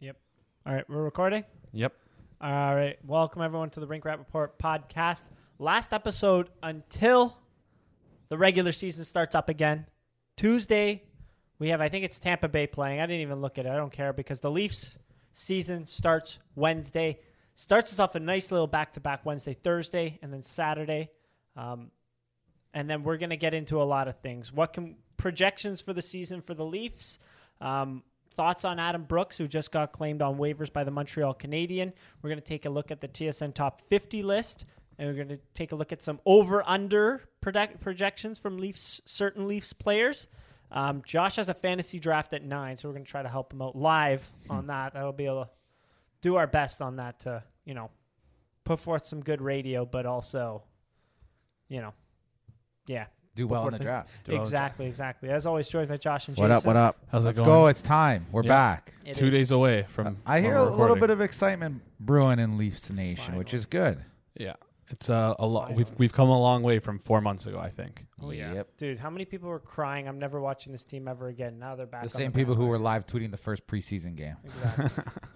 Yep. All right, we're recording. Yep. All right, welcome everyone to the Rink Rat Report podcast. Last episode until the regular season starts up again. Tuesday, we have I think it's Tampa Bay playing. I didn't even look at it. I don't care because the Leafs season starts Wednesday. Starts us off a nice little back-to-back Wednesday, Thursday, and then Saturday. Um, and then we're going to get into a lot of things. What can projections for the season for the Leafs? Um, thoughts on Adam Brooks, who just got claimed on waivers by the Montreal Canadian. We're going to take a look at the TSN top 50 list, and we're going to take a look at some over/under project- projections from Leafs certain Leafs players. Um, Josh has a fantasy draft at nine, so we're going to try to help him out live on that. That'll be able to do our best on that to you know put forth some good radio, but also you know yeah Do well Before in the the- draft. Well exactly exactly. As always, joined by Josh and What up? What up? How's it Let's going? go. It's time. We're Yeah. back. It Two is. days away from. I hear a we're little bit of excitement brewing in Leafs Nation, which is good. Yeah, it's uh, a lot. We've we've come a long way from four months ago. I think. Oh, yeah. Yep. Dude, how many people were crying? I'm never watching this team ever again. Now they're back. The on same people who were live tweeting the first preseason game. Exactly.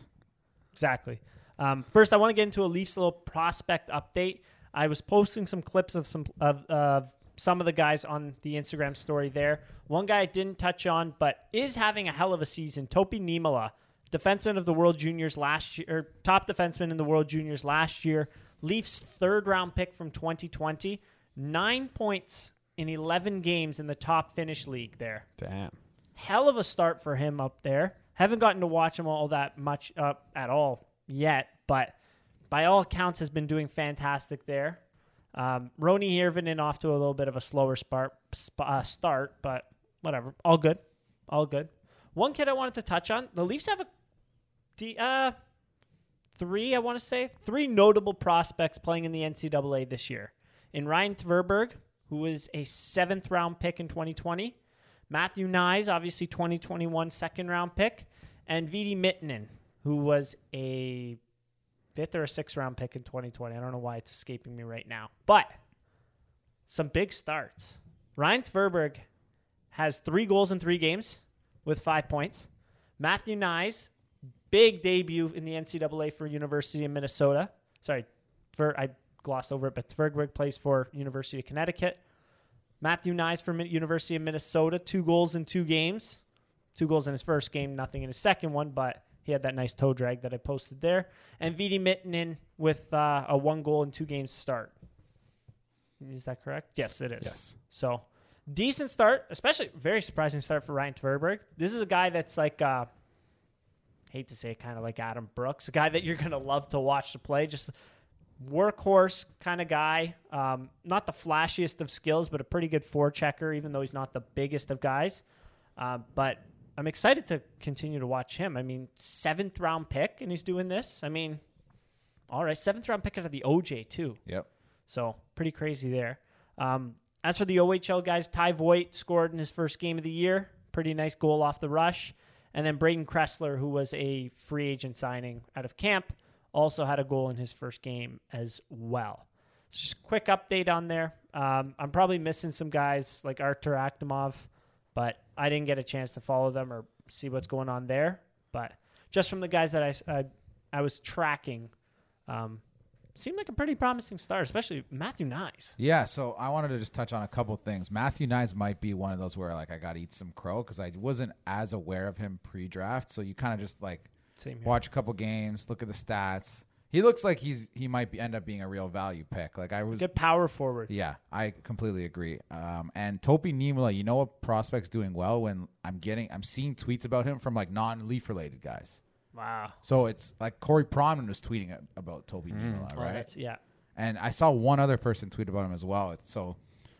exactly. Um, first, I want to get into a Leafs little prospect update. I was posting some clips of some of uh, some of the guys on the Instagram story there. One guy I didn't touch on, but is having a hell of a season. Topi Niemelä, defenseman of the World Juniors last year, or top defenseman in the World Juniors last year. Leafs third round pick from 2020. Nine points in 11 games in the top Finnish league there Damn. hell of a start for him up there. Haven't gotten to watch him all that much uh, at all yet, but by all accounts has been doing fantastic there. Um, Roni off to a little bit of a slower spark, sp- uh, start, but whatever. All good. All good. One kid I wanted to touch on. The Leafs have a uh, three, I want to say, three notable prospects playing in the NCAA this year. In Ryan Tverberg, who was a seventh round pick in 2020. Matthew Knies, obviously 2021 second round pick. And Veeti Miettinen, who was a fifth or a sixth round pick in 2020. I don't know why it's escaping me right now. But some big starts. Ryan Tverberg has three goals in three games with five points. Matthew Knies, big debut in the NCAA for University of Minnesota. Sorry, I glossed over it, but Tverberg plays for University of Connecticut. Matthew Knies for University of Minnesota, two goals in two games. Two goals in his first game, nothing in his second one, but he had that nice toe drag that I posted there. And Veeti Miettinen with uh, a one goal in two games start. Is that correct? Yes, it is. Yes. So decent start, especially very surprising start for Ryan Tverberg. This is a guy that's like, uh, hate to say it, kind of like Adam Brooks, a guy that you're going to love to watch to play. Just workhorse kind of guy. Um, not the flashiest of skills, but a pretty good forechecker, even though he's not the biggest of guys. Uh, but I'm excited to continue to watch him. I mean, seventh round pick, and he's doing this. I mean, all right, seventh round pick out of the OJ too. Yep. So pretty crazy there. Um, as for the OHL guys, Ty Voit scored in his first game of the year. Pretty nice goal off the rush. And then Braeden Kressler, who was a free agent signing out of camp, also had a goal in his first game as well. So just quick update on there. Um, I'm probably missing some guys like Artur Akhtyamov, but I didn't get a chance to follow them or see what's going on there. But just from the guys that I, I, I was tracking, um, seemed like a pretty promising start, especially Matthew Knies. Yeah, so I wanted to just touch on a couple things. Matthew Knies might be one of those where like I got to eat some crow because I wasn't as aware of him pre-draft. So you kind of just like watch a couple games, look at the stats. He looks like he's he might be end up being a real value pick. Like I was Good power forward. Yeah, I completely agree. Um, and Topi Niemelä, you know what prospect's doing well when I'm getting I'm seeing tweets about him from like non-leaf related guys. Wow. So it's like Corey Pronman was tweeting about Toby Niemelä, Oh, right? that's, yeah. And I saw one other person tweet about him as well. It's so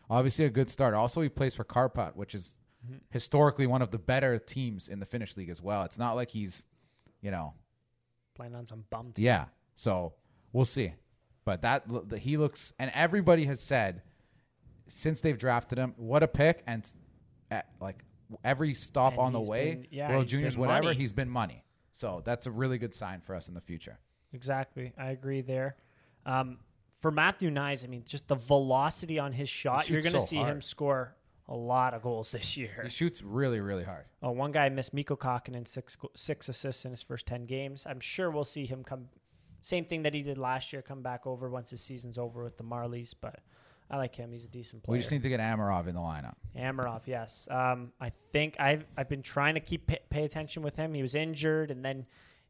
obviously a good start. Also, he plays for Karpat, which is historically one of the better teams in the Finnish league as well. It's not like he's, you know, Playing on some bum team. yeah. So we'll see. But that he looks, and everybody has said since they've drafted him, what a pick, and at, like every stop And on the way, been- yeah, World Juniors, whatever, money. he's been money. So that's a really good sign for us in the future. Exactly. I agree there. Um, for Matthew Knies, I mean, just the velocity on his shot, you're going to so see him score a lot of goals this year. He shoots really, really hard. Oh, one guy missed Mikko Kokkonen six six assists in his first ten games. I'm sure we'll see him come. Same thing that he did last year, come back over once his season's over with the Marlies. But I like him; he's a decent player. We just need to get Amarov in the lineup. Amarov, yes. Um, I think I've I've been trying to keep pay, pay attention with him. He was injured, and then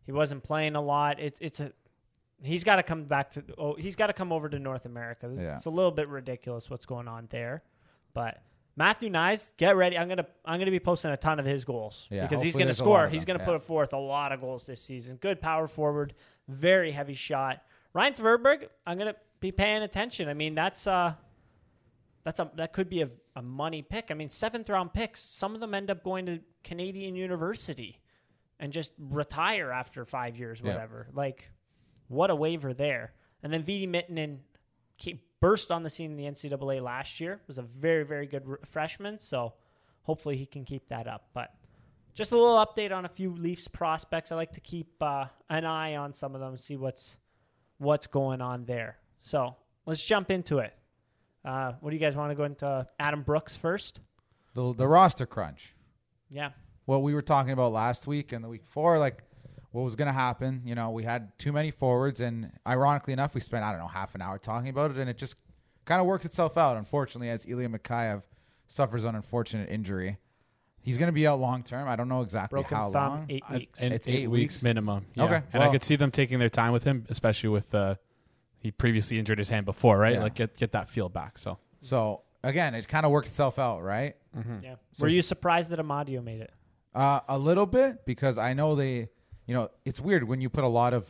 he wasn't playing a lot. It's it's a he's got to come back to. Oh, he's got to come over to North America. It's, Yeah. it's a little bit ridiculous what's going on there, but. Matthew Knies, get ready. I'm gonna I'm gonna be posting a ton of his goals Yeah, because he's gonna there's a lot score. He's gonna yeah. put forth a lot of goals this season. Good power forward, very heavy shot. Ryan Tverberg, I'm gonna be paying attention. I mean, that's uh that's a that could be a, a money pick. I mean, seventh round picks. Some of them end up going to Canadian University and just retire after five years, Yeah. whatever. Like, what a waiver there. And then Veeti Miettinen burst on the scene in the NCAA last year. Was a very very good r- freshman. So hopefully he can keep that up. But just a little update on a few Leafs prospects. I like to keep uh, an eye on some of them, see what's what's going on there. So let's jump into it. Uh, what do you guys want to go into Adam Brooks first? The the roster crunch. Yeah. What we were talking about last week and the week before, like what was going to happen. You know, we had too many forwards, and ironically enough, we spent I don't know half an hour talking about it, and it just kind of worked itself out. Unfortunately, as Ilya Mikheyev suffers an unfortunate injury, he's going to be out long term. I don't know exactly Broken how thumb, long. eight I- weeks. and It's eight, eight weeks, weeks? minimum. Yeah. Okay, and I could see them taking their time with him, especially with uh, he previously injured his hand before, right? Yeah. Like get get that feel back. So So again, it kind of worked itself out, right? yeah. So- Were you surprised that Amadio made it? Uh, a little bit because I know they, you know, it's weird when you put a lot of,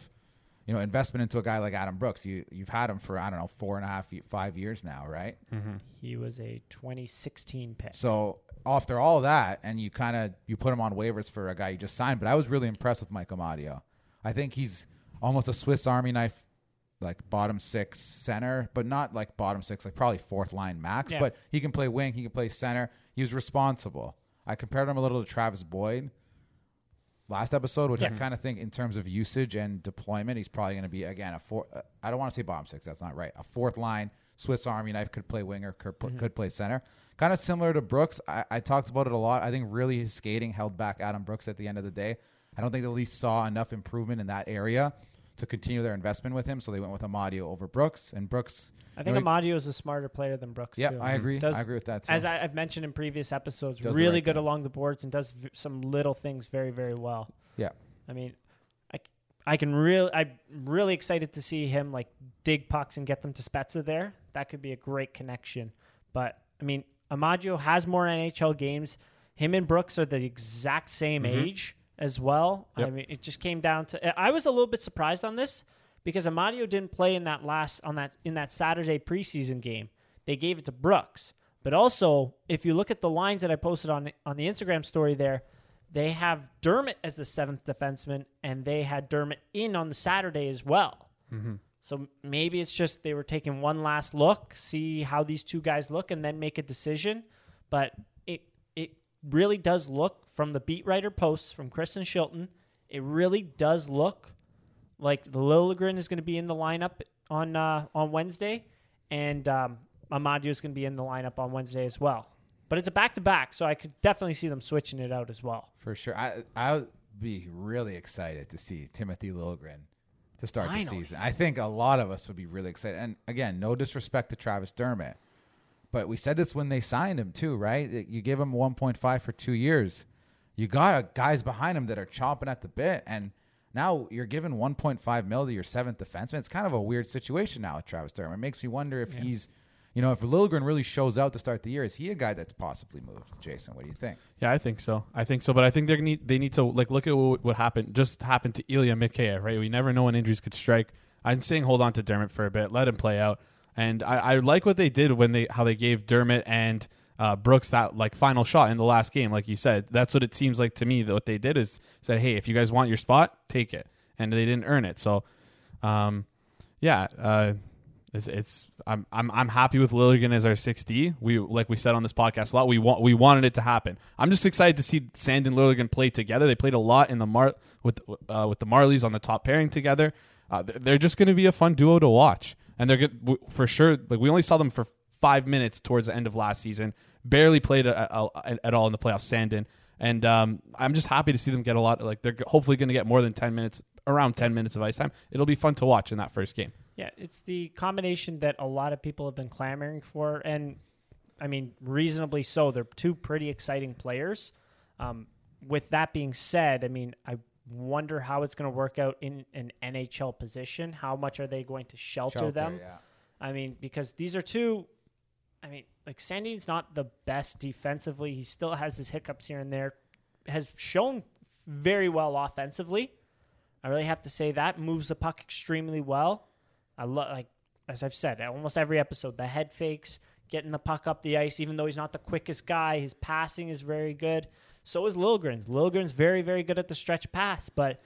you know, investment into a guy like Adam Brooks. You you've had him for I don't know four and a half five years now, right? He was a 2016 pick. So after all that, and you kind of you put him on waivers for a guy you just signed. But I was really impressed with Mike Amadio. I think he's almost a Swiss Army knife, like bottom six center, but not like bottom six, like probably fourth line max. Yeah. But he can play wing, he can play center. He was responsible. I compared him a little to Travis Boyd last episode, which I kind of think in terms of usage and deployment, he's probably going to be again a four. Uh, I don't want to say bottom six. That's not right. A fourth line Swiss Army knife could play winger, could, pl- mm-hmm. could play center. Kind of similar to Brooks. I, I talked about it a lot. I think really his skating held back Adam Brooks at the end of the day. I don't think the Leafs saw enough improvement in that area to continue their investment with him, so they went with Amadio over Brooks. And Brooks, I think you know, Amadio is a smarter player than Brooks. yeah, too. I agree. Does- I agree with that too. As I, I've mentioned in previous episodes, Does really right good thing. along the boards and does v- some little things very, very well. yeah, I mean, I, can really, I'm really excited to see him like dig pucks and get them to Spezza there. That could be a great connection. But I mean, Amadio has more NHL games. Him and Brooks are the exact same mm-hmm. age as well. I mean, it just came down to. I was a little bit surprised on this because Amadio didn't play in that last on that in that Saturday preseason game. They gave it to Brooks. But also, if you look at the lines that I posted on on the Instagram story there, they have Dermott as the seventh defenseman, and they had Dermott in on the Saturday as well. So maybe it's just they were taking one last look, see how these two guys look, and then make a decision. But it it really does look from the beat writer posts from Kristen Shilton. It really does look like the Liljegren is going to be in the lineup on uh, on Wednesday, and um, Amadio is going to be in the lineup on Wednesday as well. But it's a back to back, so I could definitely see them switching it out as well. for sure. I I would be really excited to see Timothy Liljegren to start the season. I think a lot of us would be really excited. And again, no disrespect to Travis Dermott, but we said this when they signed him too, right? You give him 1.5 for two years. You got guys behind him that are chomping at the bit, and now you're giving 1.5 mil to your seventh defenseman. It's kind of a weird situation now with Travis Dermott. It makes me wonder if he's, you know, if Liljegren really shows out to start the year, is he a guy that's possibly moved? Jason, what do you think? Yeah, I think so. I think so, but I think they need they need to like look at what, what happened just happened to Ilya Mikheyev, right? We never know when injuries could strike. I'm saying hold on to Dermott for a bit, let him play out, and I, I like what they did when they how they gave Dermott and uh, Brooks that like final shot in the last game, like you said. That's what it seems like to me. That what they did is said, hey, if you guys want your spot, take it, and they didn't earn it. So, um, yeah, uh, it's, it's I'm I'm I'm happy with Liljegren as our 6D. We like we said on this podcast a lot. We want we wanted it to happen. I'm just excited to see Sand and Liljegren play together. They played a lot in the Mar with uh, with the Marlies on the top pairing together. Uh, they're just going to be a fun duo to watch, and they're good for sure. Like we only saw them for five minutes towards the end of last season. Barely played a, a, a, at all in the playoffs. Sandin, and um, I'm just happy to see them get a lot. Like they're hopefully going to get more than ten minutes, around ten minutes of ice time. It'll be fun to watch in that first game. Yeah, it's the combination that a lot of people have been clamoring for, and I mean, reasonably so. They're two pretty exciting players. Um, with that being said, I mean, I wonder how it's going to work out in an NHL position. How much are they going to shelter, Shelter, them? yeah. I mean, because these are two. I mean, like Sandy's not the best defensively. He still has his hiccups here and there. Has shown very well offensively. I really have to say that moves the puck extremely well. I love like as I've said, almost every episode, the head fakes, getting the puck up the ice, even though he's not the quickest guy, his passing is very good. So is Liljegren's. Liljegren's very, very good at the stretch pass, but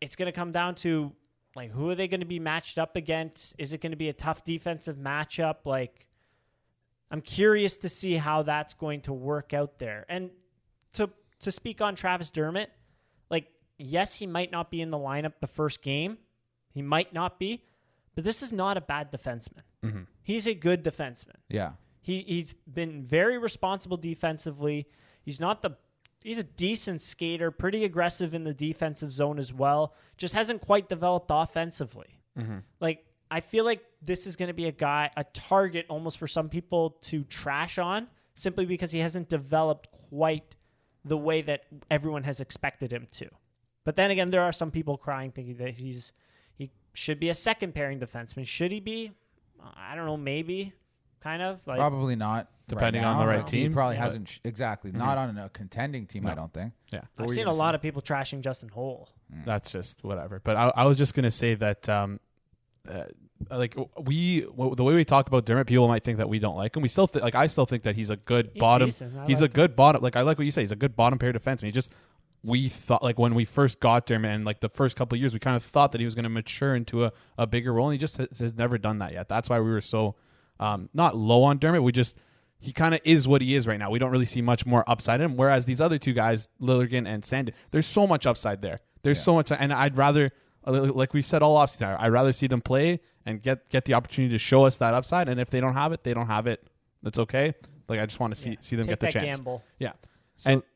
it's going to come down to like who are they going to be matched up against? Is it going to be a tough defensive matchup? Like, I'm curious to see how that's going to work out there. And to to speak on Travis Dermott, like yes, he might not be in the lineup the first game. He might not be, but this is not a bad defenseman. Mm-hmm. He's a good defenseman. Yeah. He he's been very responsible defensively. He's not the he's a decent skater, pretty aggressive in the defensive zone as well. Just hasn't quite developed offensively. Mm-hmm. Like I feel like this is going to be a guy, a target almost for some people to trash on simply because he hasn't developed quite the way that everyone has expected him to. But then again, there are some people crying thinking that he's he should be a second pairing defenseman. Should he be? I don't know, maybe kind of like Probably not. Depending right on the right He team. probably Yeah. hasn't sh- exactly not on a contending team. I don't think. Yeah. I've seen a lot of people trashing Justin Holl. That's just whatever. But I, I was just gonna say that, um, uh, like we, w- the way we talk about Dermott, people might think that we don't like him. We still think, like I still think that he's a good He's bottom. decent. He's like a good bottom. Like I like what you say. He's a good bottom pair defenseman. He just we thought like when we first got Dermott and like the first couple of years, we kind of thought that he was going to mature into a, a bigger role. And he just has, has never done that yet. That's why we were so um, not low on Dermott We just he kind of is what he is right now. We don't really see much more upside in him. Whereas these other two guys, Liljegren and Sandin, there's so much upside there. There's so much, and I'd rather, like we said all offseason, I'd rather see them play and get get the opportunity to show us that upside. And if they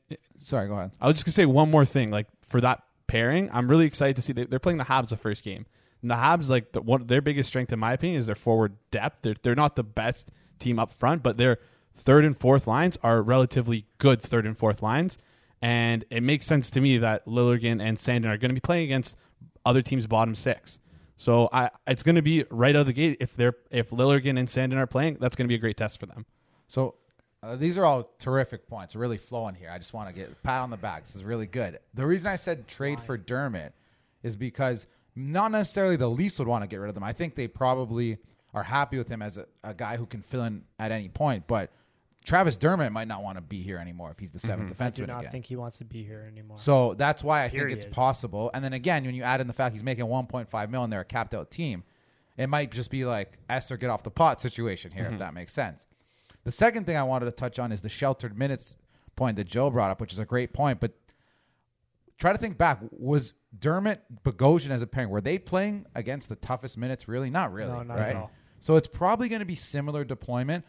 don't have it, they don't have it. That's okay. Like I just want to see Yeah. see them Take get the that chance. gamble. Yeah. So- and Sorry, go ahead. I was just gonna say one more thing. Like for that pairing, I'm really excited to see they, they're playing the Habs the first game. And the Habs, like the, one their biggest strength, in my opinion, is their forward depth. They're they're not the best team up front, but their third and fourth lines are relatively good third and fourth lines. And it makes sense to me that Liljegren and Sandin are going to be playing against other teams' bottom six. So I, it's going to be right out of the gate if they're if Liljegren and Sandin are playing, that's going to be a great test for them. So uh, these are all terrific points. Really flowing here. I just want to get pat on the back. This is really good. The reason I said trade for Dermott is because not necessarily the Leafs would want to get rid of them. I think they probably are happy with him as a, a guy who can fill in at any point. But Travis Dermott might not want to be here anymore if he's the 7th I defenseman do not again. think he wants to be here anymore. So that's why I think it's possible. And then again, when you add in the fact he's making 1.5 million, they're a capped out team. It might just be like Esther get off the pot situation here, if that makes sense. The second thing I wanted to touch on is the sheltered minutes point that Joe brought up, which is a great point. But try to think back: was Dermott Bogosian as a pairing were they playing against the toughest minutes? Really, not really, No, not right? So it's probably going to be similar deployment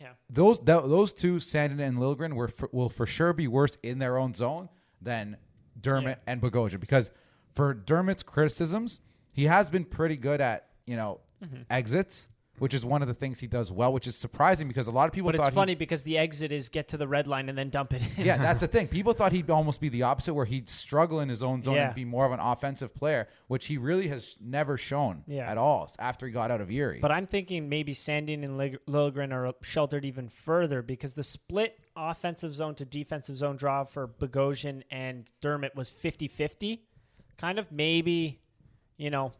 yeah. those th- those two, Sandin and Liljegren, were for, will for sure be worse in their own zone than Dermott and Bogosian because for Dermott's criticisms, he has been pretty good at you know Mm-hmm. exits, which is one of the things he does well, which is surprising because a lot of people But it's he- funny because the exit is get to the red line and then dump it in. yeah, that's the thing. People thought he'd almost be the opposite, where he'd struggle in his own zone Yeah. and be more of an offensive player, which he really has never shown Yeah. at all after he got out of Erie. But I'm thinking maybe Sandin and Lig- Liljegren are sheltered even further because the split offensive zone to defensive zone draw for Bogosian and Dermott was 50 50. Kind of maybe, you know,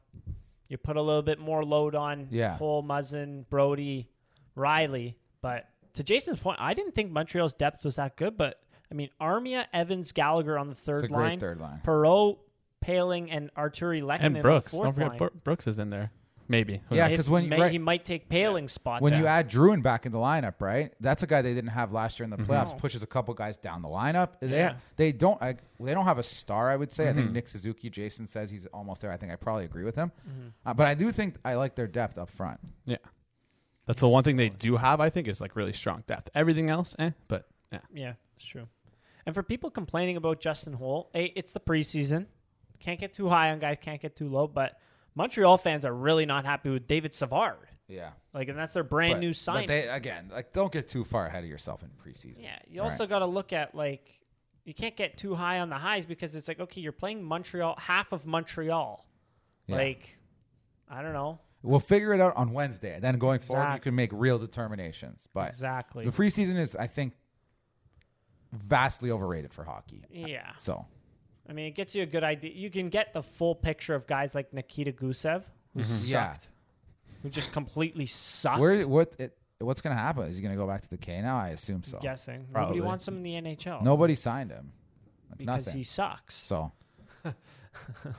you put a little bit more load on Yeah. Cole, Muzzin, Brodie, Rielly. But to Jason's point, I didn't think Montreal's depth was that good. But I mean, Armia, Evans, Gallagher on the third a great line, third line. Perreault, Paling, and Artturi Lehkonen And on Brooks, the fourth don't forget line. Brooks is in there. Maybe. Who Yeah, knows? 'cause If when- may- right- he might take Paling's spot when there. you add Drouin back in the lineup, right? That's a guy they didn't have last year in the Mm-hmm. playoffs. Pushes a couple guys down the lineup. They Yeah. they don't I, they don't have a star. I would say. I Mm-hmm. think Nick Suzuki. Jason says he's almost there. I think I probably agree with him. Mm-hmm. Uh, but I do think I like their depth up front. yeah. That's the one thing they do have. I think is like really strong depth. Everything else, eh? But yeah, Yeah, it's true. And for people complaining about Justin Holl, hey, it's the preseason. Can't get too high on guys, can't get too low. But Montreal fans are really not happy with David Savard. Yeah. Like, and that's their brand But- new sign. But they again, like, don't get too far ahead of yourself in preseason. yeah, you also got to look at like you can't get too high on the highs because it's like okay, you're playing Montreal, half of Montreal. Yeah. Like, I don't know We'll figure it out on Wednesday. Then going forward, you can make real determinations. But exactly. the preseason is, I think, vastly overrated for hockey. yeah, So I mean, it gets you a good idea. You can get the full picture of guys like Nikita Gusev, who Yeah. sucked, who just completely sucked. where what it, what's going to happen? Is he going to go back to the K now? I assume so. guessing. Probably. Nobody wants him in the NHL. Nobody signed him. Like, because nothing. he sucks. so That's-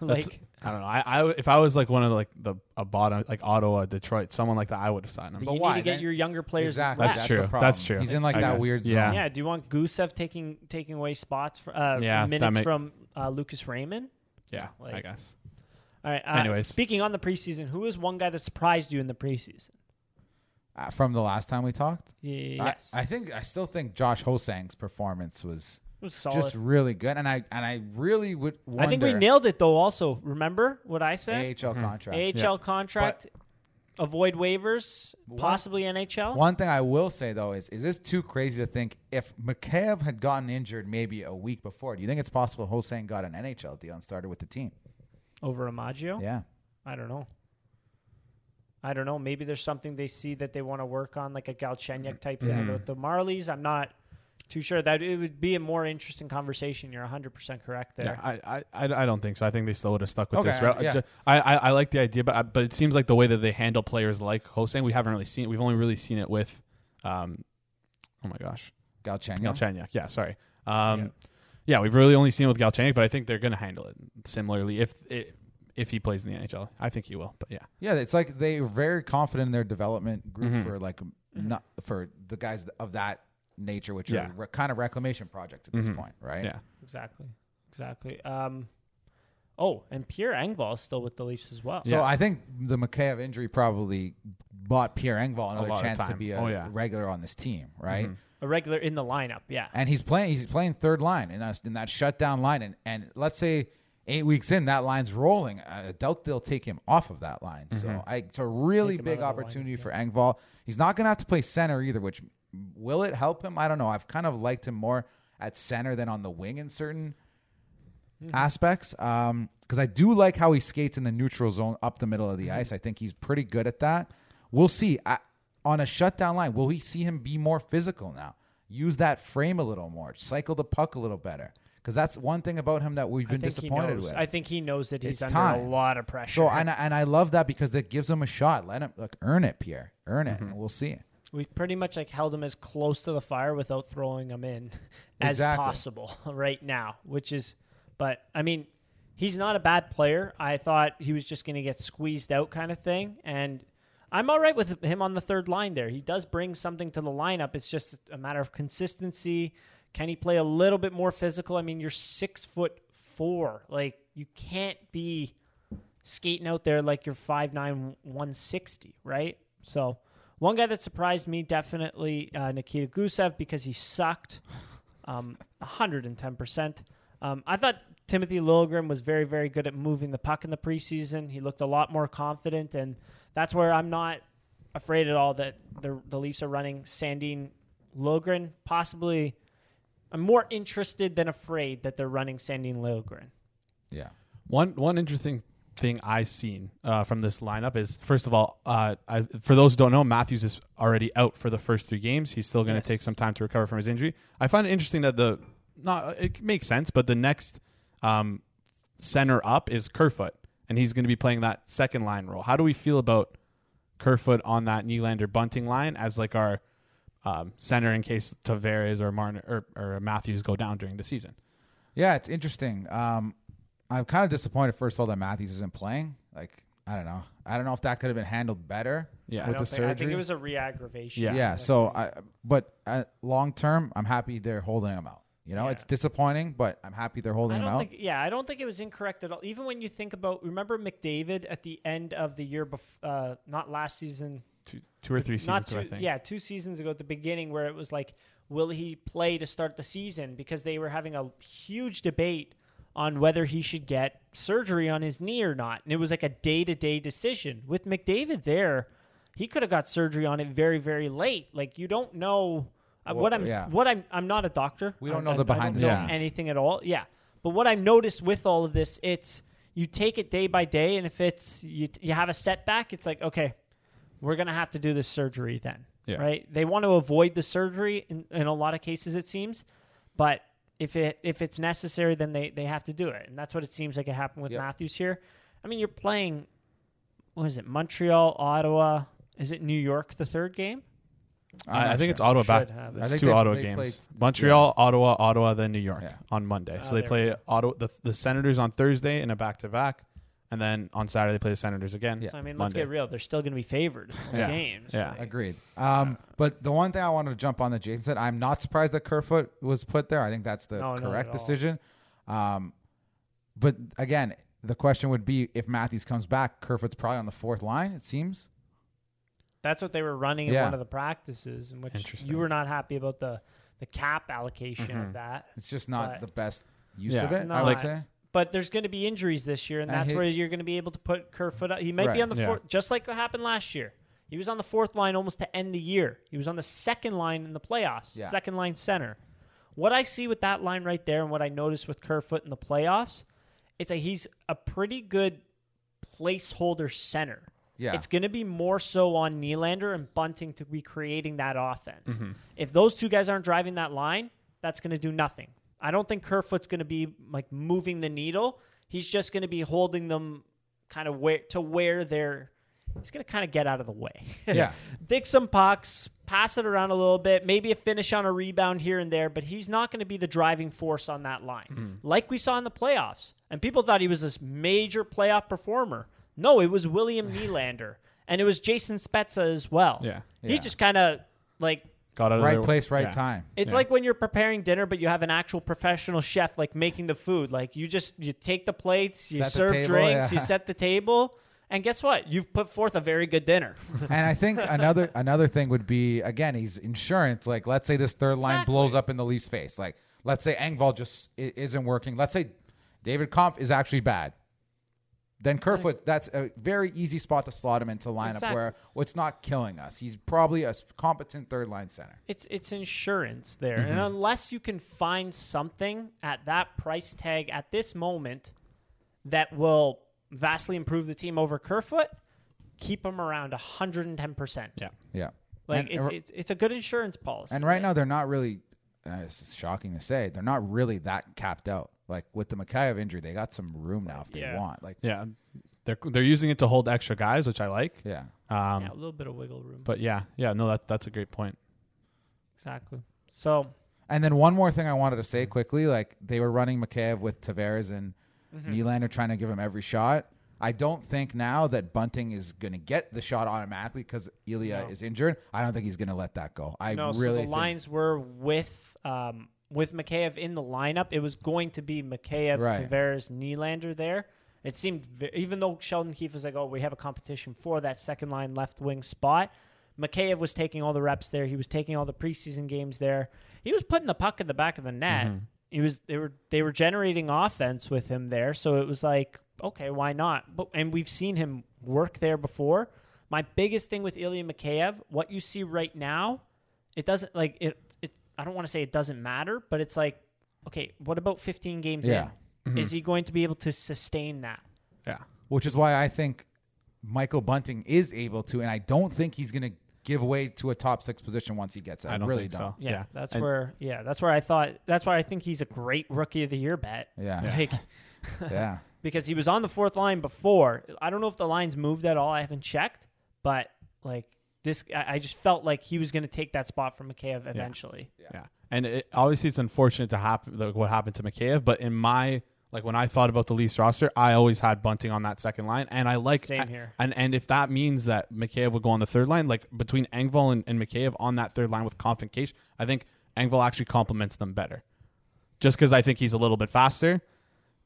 like I don't know. I, I if I was like one of like the a bottom like Ottawa, Detroit, someone like that, I would have signed him. But you why? need to get Then- your younger players. exactly. That's reps. true. problem. That's true. He's in like I that guess. weird zone. Yeah. Yeah. Do you want Gusev taking taking away spots for uh, Yeah, that minutes make- from uh, Lucas Raymond? yeah, I guess. All right. Uh, Anyways. speaking on the preseason, who is one guy that surprised you in the preseason? Uh, from the last time we talked. Yes, I, I think I still think Josh Ho-Sang's performance was was solid. just really good, and I and I really would. Wonder, I think we nailed it though. Also, remember what I said? AHL contract. AHL contract, avoid waivers, possibly NHL. One thing I will say though is, is this too crazy to think if Mikheyev had gotten injured maybe a week before? Do you think it's possible Ho-Sang got an NHL deal and started with the team? over Amadio. Yeah, I don't know. I don't know. Maybe there's something they see that they want to work on, like a Galchenyuk type thing mm-hmm. with the Marlies. I'm not too sure that it would be a more interesting conversation. You're 100 percent correct there. Yeah, I, I, I I don't think so. I think they still would have stuck with Okay, this route. yeah. I, I, I like the idea, but uh, but it seems like the way that they handle players like Ho-Sang, we haven't really seen. We've only really seen it with, um, oh my gosh, Galchenyuk. Galchenyuk. Yeah, sorry. Um, yeah. we've really only seen it with Galchenyuk, but I think they're going to handle it similarly if it, if he plays in the NHL. I think he will. But yeah, Yeah, it's like they're very confident in their development group Mhm. for like not for the guys of that nature, which Yeah. are re- kind of reclamation projects at this Mhm. point, right? yeah. Exactly. Exactly. Um, oh, and Pierre Engvall is still with the Leafs as well. So Yeah. I think the Mikheyev injury probably bought Pierre Engvall another lot chance to be a Oh, yeah. regular on this team, right? Mhm. A regular in the lineup. Yeah. And he's playing. He's playing third line in that in that shutdown line. And and let's say eight weeks in, that line's rolling. I doubt they'll take him off of that line. So I, it's a really big out of the opportunity for Engvall. He's not going to have to play center either. Which will it help him? I don't know. I've kind of liked him more at center than on the wing in certain aspects. Um, because I do like how he skates in the neutral zone up the middle of the ice. I think he's pretty good at that. We'll see. I, on a shutdown line, will we see him be more physical now? Use that frame a little more, cycle the puck a little better. Because that's one thing about him that we've been disappointed with. I think he knows that he's It's under time. a lot of pressure. so and I, and I love that because it gives him a shot. Let him like earn it, Pierre. Earn it, Mm-hmm. and we'll see. We've pretty much like held him as close to the fire without throwing him in as Exactly. possible right now, which is, but I mean, he's not a bad player. I thought he was just going to get squeezed out kind of thing. And I'm all right with him on the third line there. He does bring something to the lineup. It's just a matter of consistency. Can he play a little bit more physical? I mean, you're six foot four. Like, you can't be skating out there like you're 5'9, 160, right? So, one guy that surprised me definitely uh, Nikita Gusev because he sucked um, 110%. Um, I thought Timothy Liljegren was very, very good at moving the puck in the preseason. He looked a lot more confident, and that's where I'm not afraid at all that the, the Leafs are running Sandin Liljegren. Possibly, I'm more interested than afraid that they're running Sandin Liljegren. Yeah. One one interesting thing I've seen uh, from this lineup is first of all, uh, I, for those who don't know, Matthews is already out for the first three games. He's still going to Yes. take some time to recover from his injury. I find it interesting that the not it makes sense, but the next um, center up is Kerfoot, and he's going to be playing that second line role. How do we feel about Kerfoot on that Nylander Bunting line as like our um, center in case Tavares or Martin or, or Matthews go down during the season? Yeah, it's interesting. Um, I'm kind of disappointed, first of all, that Matthews isn't playing. Like, I don't know. I don't know if that could have been handled better Yeah. With the think, I think it was a re-aggravation. Yeah. yeah. So, I, but uh, long term, I'm happy they're holding him out. You know, Yeah. it's disappointing, but I'm happy they're holding I him don't out. think, yeah, I don't think it was incorrect at all. Even when you think about, remember McDavid at the end of the year, bef- uh, not last season, two, two or three seasons not ago, I think. yeah, two seasons ago at the beginning where it was like, will he play to start the season? Because they were having a huge debate on whether he should get surgery on his knee or not, and it was like a day to day decision. With McDavid there, he could have got surgery on it very very late. Like you don't know. uh, Well, what I'm, yeah. what I'm, I'm not a doctor. We don't I- know the I behind don't the scenes. anything at all. Yeah, but what I've noticed with all of this, it's you take it day by day, and if it's you, you have a setback, it's like okay, we're gonna have to do this surgery then, Yeah. right? They want to avoid the surgery in, in a lot of cases, it seems, but if it if it's necessary, then they they have to do it, and that's what it seems like it happened with Yep. Matthews here. I mean, you're playing, what is it? Montreal, Ottawa. Is it New York? The third game. I'm I, I not think it's sure. Ottawa back. have. I It's think two they- Ottawa they games: played- Montreal, Ottawa, Ottawa, then New York Yeah. on Monday. Oh, so they play go. Ottawa, the, the Senators on Thursday in a back to back, and then on Saturday they play the Senators again. Yeah. So I mean, Monday. let's get real. They're still going to be favored in those Yeah. games. Yeah. Like, Agreed. Um, but the one thing I wanted to jump on that Jason said, I'm not surprised that Kerfoot was put there. I think that's the No, not correct at all. decision. Um, but again, the question would be if Matthews comes back, Kerfoot's probably on the fourth line. It seems. That's what they were running in Yeah. one of the practices, in which Interesting. you were not happy about the the cap allocation of that. It's just not But- the best use Yeah. of it. No, I would I- say. But there's going to be injuries this year, and, And that's he- where you're going to be able to put Kerfoot. Up. He might be on the Yeah. fourth, just like what happened last year. He was on the fourth line almost to end the year. He was on the second line in the playoffs, Yeah. second line center. What I see with that line right there, and what I noticed with Kerfoot in the playoffs, it's a he's a pretty good placeholder center. Yeah. It's going to be more so on Nylander and Bunting to be creating that offense. Mm-hmm. If those two guys aren't driving that line, that's going to do nothing. I don't think Kerfoot's going to be like moving the needle. He's just going to be holding them kind of where to where they're. He's going to kind of get out of the way. Yeah. dig some pucks, pass it around a little bit, maybe a finish on a rebound here and there, but he's not going to be the driving force on that line, mm-hmm. like we saw in the playoffs. And people thought he was this major playoff performer. No, it was William Nylander, and it was Jason Spezza as well. Yeah. he just kind of like Got out of right their- place, right yeah. time. it's Yeah. like when you're preparing dinner, but you have an actual professional chef like making the food. Like you just you take the plates, you Set serve table, drinks, you set the table, and guess what? You've put forth a very good dinner. and I think another another thing would be again, he's insurance. Like, let's say this third line Exactly. blows up in the Leafs' face. Like, let's say Engvall just isn't working. Let's say David Kampf is actually bad. Then Kerfoot, that's a very easy spot to slot him into lineup Exactly. where well, it's not killing us. He's probably a competent third line center. It's it's insurance there, Mm-hmm. and unless you can find something at that price tag at this moment that will vastly improve the team over Kerfoot, keep him around hundred and ten percent. Yeah. Yeah. Like and, it, it's it's a good insurance policy. and right now they're not really. Uh, it's shocking to say they're not really that capped out. Like with the Mikhail injury, they got some room now if they Yeah. want. Like, Yeah, they're they're using it to hold extra guys, which I like. yeah. Um, yeah, a little bit of wiggle room. But yeah, yeah, no, that that's a great point. exactly. So And then one more thing I wanted to say quickly, like they were running Mikheyev with Tavares and Mm-hmm. Nylander trying to give him every shot. I don't think now that Bunting is going to get the shot automatically because Ilya No. is injured. I don't think he's going to let that go. I no, really so the think, lines were with um, with Mikheyev in the lineup. It was going to be Mikheyev, Right. Tavares, Nylander there. It seemed, even though Sheldon Keefe was like, "Oh, we have a competition for that second line left wing spot," Mikheyev was taking all the reps there. He was taking all the preseason games there. He was putting the puck in the back of the net. Mm-hmm. He was they were they were generating offense with him there. So it was like, okay, why not? But and we've seen him work there before. My biggest thing with Ilya Mikheyev, what you see right now, it doesn't like it. It I don't want to say it doesn't matter, but it's like, okay, what about 15 games Yeah. in? Mm-hmm. Is he going to be able to sustain that? Yeah, which is why I think Michael Bunting is able to, and I don't think he's going to give way to a top six position once he gets it. I, I don't really think don't. so. Yeah, Yeah. that's And- where. Yeah, that's where I thought. That's why I think he's a great rookie of the year bet. Yeah. Like, Yeah. because he was on the fourth line before. I don't know if the lines moved at all. I haven't checked, but like this, I, I just felt like he was going to take that spot from Mikheyev eventually. yeah. And it, obviously, it's unfortunate to happen like what happened to Mikheyev. But in my like when I thought about the Leafs roster, I always had Bunting on that second line, and I like Same here. And and if that means that Mikheyev would go on the third line, like between Engvall and, and Mikheyev on that third line with Kampf and Kase, I think Engvall actually complements them better. Just because I think he's a little bit faster,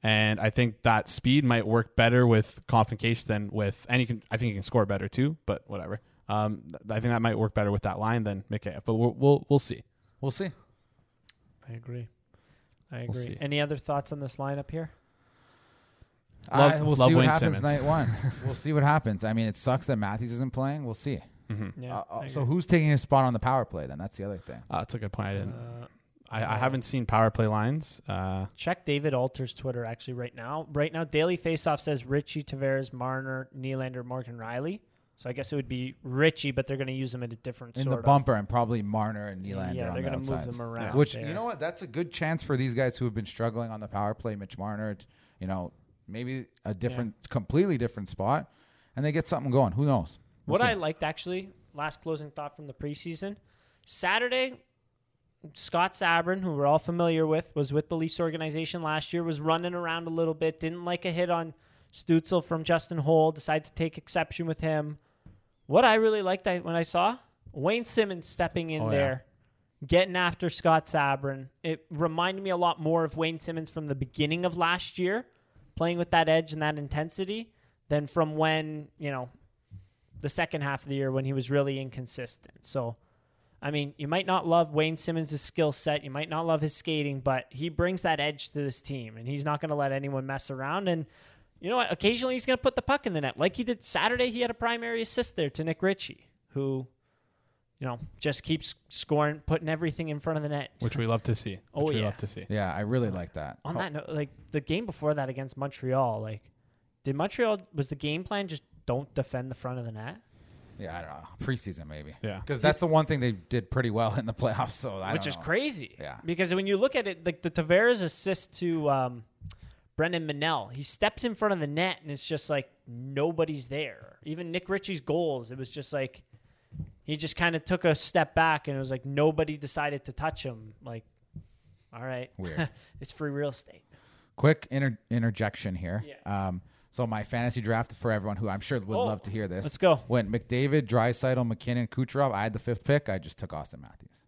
and I think that speed might work better with Kampf and Kase than with and he can. I think he can score better too, but whatever. Um, I think that might work better with that line than Mikheyev, but we'll we'll, we'll see. We'll see. I agree. I We'll agree. Any other thoughts on this lineup here? Love- I- we'll love see what Wayne happens Simmonds. night one. we'll see what happens. I mean, it sucks that Matthews isn't playing. We'll see. Mm-hmm. Yeah. Uh, uh, so who's taking his spot on the power play? Then that's the other thing. Uh, that's a good point. I didn't. Uh, I, I haven't seen power play lines. Uh, check David Alter's Twitter actually right now. Right now, Daily Faceoff says Ritchie, Tavares, Marner, Nylander, Morgan Rielly. So I guess it would be Ritchie, but they're going to use him in a different spot. In sort the of. bumper and probably Marner and Nylander. Yeah, they're the going to move them around. Which there. you know what? That's a good chance for these guys who have been struggling on the power play. Mitch Marner, t- you know, maybe a different, completely different spot, and they get something going. Who knows? We'll What see. I liked actually, last closing thought from the preseason, Saturday, Scott Sabourin, who we're all familiar with, was with the Leafs organization last year, was running around a little bit, didn't like a hit on Stützle from Justin Holl, decided to take exception with him. What I really liked I, when I saw Wayne Simmonds stepping in Oh, yeah. there, getting after Scott Sabourin, it reminded me a lot more of Wayne Simmonds from the beginning of last year, playing with that edge and that intensity, than from when, you know, the second half of the year when he was really inconsistent. So, I mean, you might not love Wayne Simmonds' skill set, you might not love his skating, but he brings that edge to this team, and he's not going to let anyone mess around. And you know what? Occasionally, he's going to put the puck in the net, like he did Saturday. He had a primary assist there to Nick Ritchie, who, you know, just keeps scoring, putting everything in front of the net. which we love to see. Which Oh, we yeah. love to see. Yeah, I really like that. On Oh, that note, like the game before that against Montreal, like did Montreal was the game plan just don't defend the front of the net? yeah, I don't know. Preseason maybe. Yeah. because that's the one thing they did pretty well in the playoffs. So I which don't is know. crazy. Yeah. Because when you look at it, like the Tavares assist to um, Brennan Menell, he steps in front of the net and it's just like nobody's there. Even Nick Ritchie's goals, it was just like he just kind of took a step back and it was like nobody decided to touch him. Like, all right, Weird. it's free real estate. Quick inter- interjection here. Yeah. Um, so my fantasy draft for everyone who I'm sure would Oh, love to hear this. Let's go. Went McDavid, Draisaitl, MacKinnon, Kucherov. I had the fifth pick. I just took Auston Matthews.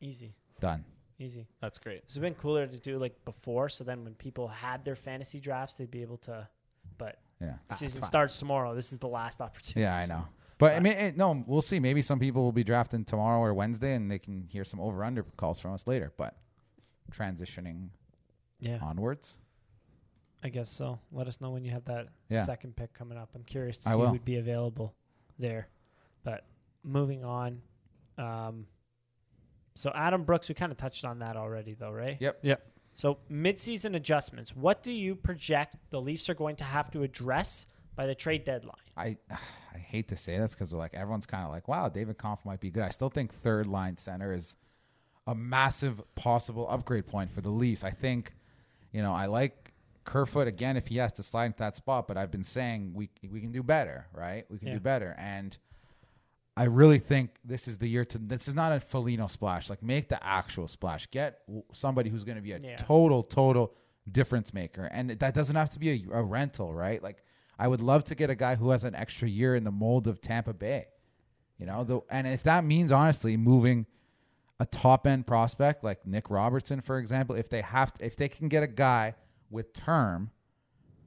Easy, Done. Easy. That's great. This has been cooler to do like before, so then when people had their fantasy drafts, they'd be able to. But Yeah. the Ah, season fine. starts tomorrow. This is the last opportunity. Yeah, I know. But I mean, eh, no, we'll see. Maybe some people will be drafting tomorrow or Wednesday, and they can hear some over under calls from us later. But transitioning Yeah. onwards, I guess so. Let us know when you have that Yeah. second pick coming up. I'm curious to I see will. who'd be available there. But moving on. Um, so Adam Brooks, we kind of touched on that already, though, right? Yep. Yep. So midseason adjustments. What do you project the Leafs are going to have to address by the trade deadline? I I hate to say this because like everyone's kind of like, wow, David Kampf might be good. I still think third line center is a massive possible upgrade point for the Leafs. I think, you know, I like Kerfoot again if he has to slide into that spot, but I've been saying we we can do better, right? We can Yeah. do better, and I really think this is the year to. This is not a Foligno splash. Like make the actual splash. Get somebody who's going to be a Yeah. total total difference maker, and that doesn't have to be a, a rental, right? Like I would love to get a guy who has an extra year in the mold of Tampa Bay. You know, the, and if that means honestly moving a top end prospect like Nick Robertson, for example, if they have to, if they can get a guy with term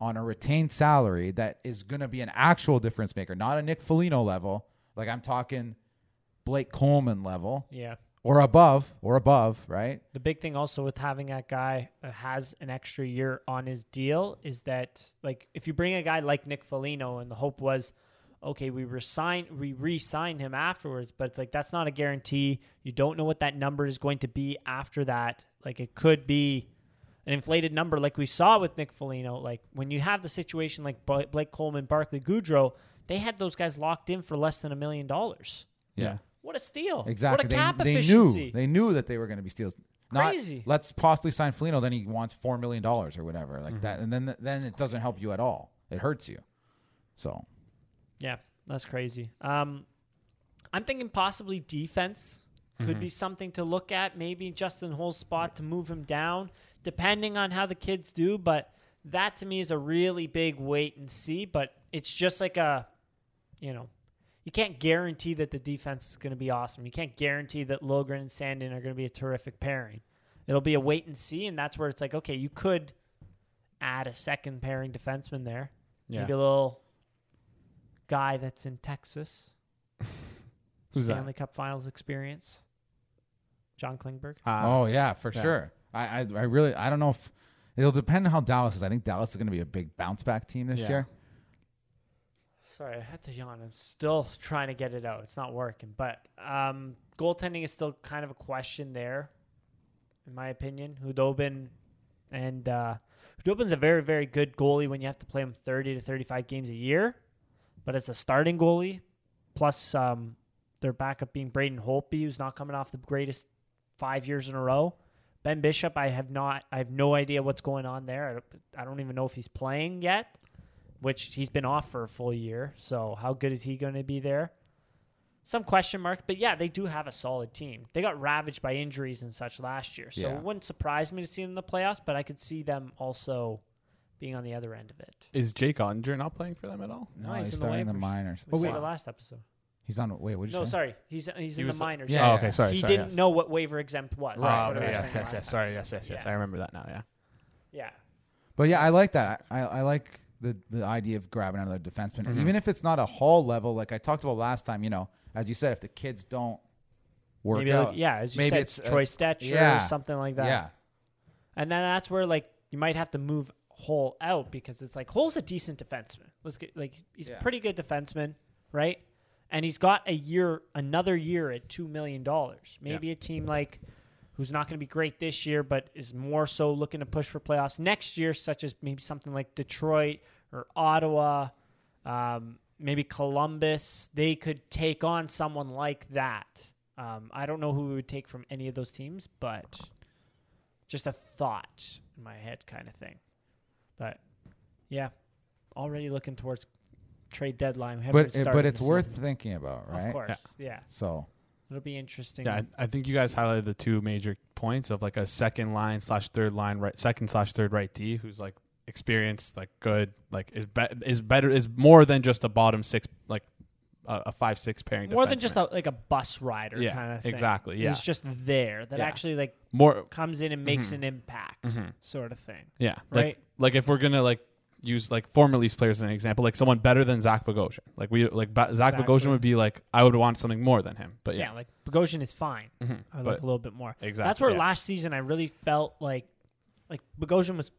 on a retained salary that is going to be an actual difference maker, not a Nick Foligno level, like I'm talking Blake Coleman level Yeah. or above or above, right? The big thing also with having that guy has an extra year on his deal is that like if you bring a guy like Nick Foligno and the hope was okay we resign we re-sign him afterwards but it's like that's not a guarantee you don't know what that number is going to be after that like it could be an inflated number like we saw with Nick Foligno like when you have the situation like Blake Coleman Barclay Goodrow they had those guys locked in for less than a million dollars Yeah. what a steal Exactly. what a cap they, they knew they knew that they were going to be steals. Not, Crazy. Let's possibly sign Foligno, then he wants four million dollars or whatever like that, and then then it doesn't help you at all. It hurts you. So Yeah, that's crazy. Um, I'm thinking possibly defense could be something to look at. Maybe Justin Holl's spot to move him down, depending on how the kids do. But that to me is a really big wait and see. But it's just like a, you know, you can't guarantee that the defense is going to be awesome. You can't guarantee that Logren and Sandin are going to be a terrific pairing. It'll be a wait and see, and that's where it's like, okay, you could add a second pairing defenseman there. Yeah. Maybe a little guy that's in Texas. Who's that? Stanley Cup Finals experience. John Klingberg. Uh, oh yeah, for yeah. sure. I, I I really I don't know if it'll depend on how Dallas is. I think Dallas is going to be a big bounce back team this Yeah. year. Sorry, I had to yawn. I'm still trying to get it out. It's not working. But um, goaltending is still kind of a question there, in my opinion. Khudobin and uh, Khudobin's a very, very good goalie when you have to play him 30 to 35 games a year. But as a starting goalie, plus um, their backup being Braden Holtby, who's not coming off the greatest five years in a row. Ben Bishop, I have not, I have no idea what's going on there. I don't, I don't even know if he's playing yet which he's been off for a full year. So how good is he going to be there? Some question mark, but yeah, they do have a solid team. They got ravaged by injuries and such last year, so Yeah. it wouldn't surprise me to see them in the playoffs. But I could see them also being on the other end of it. Is Jake Oettinger not playing for them at all? No, No, he's he's, in the starting in the waivers. minors. We Oh, wait, it last episode. he's on. Wait, what did you No, say? sorry, he's he's He in was- the minors. Yeah, oh, okay. Sorry. he sorry, didn't yes. know what waiver exempt was. Right, That's Oh, what I okay. Yes, yes, yes. Sorry. Yes, yes, yes. Yeah. I remember that now. Yeah. Yeah, But yeah, I like that. I, I like the the idea of grabbing another defenseman, Mhm. even if it's not a Holl level. Like I talked about last time, you know, as you said, if the kids don't work maybe out, yeah, as you Maybe said, it's, Troy Stecher yeah. or something like that. yeah, And then that's where like you might have to move Holl out because it's like Holl's a decent defenseman. Let's get like he's Yeah. a pretty good defenseman, right? And he's got a year, another year at two million dollars. Maybe a team like who's not going to be great this year, but is more so looking to push for playoffs next year, such as maybe something like Detroit or Ottawa, um, maybe Columbus. They could take on someone like that. Um, I don't know who we would take from any of those teams, but just a thought in my head kind of thing. But yeah, already looking towards trade deadline. We but it, but it's worth season. thinking about, right? Of course, Yeah. yeah. So It'll be interesting. Yeah, I, I think you guys highlighted the two major points of like a second line slash third line right, second slash third right D, who's like experienced, like good, like is be- is better, is more than just a bottom six, like a, a five six pairing. More than just a, like a bus rider yeah, kind of thing. exactly. Yeah, He's just there that Yeah. actually like more. comes in and makes Mhm. an impact, Mhm. sort of thing. Yeah, Right. Like, like if we're gonna like use like former Leafs players as an example, like someone better than Zach Bogosian. Like we like ba- Zach Exactly. Bogosian would be like I would want something more than him. But Yeah, yeah, like Bogosian is fine. Mhm. I like but a little bit more. exactly. That's where yeah. last season I really felt like like Bogosian was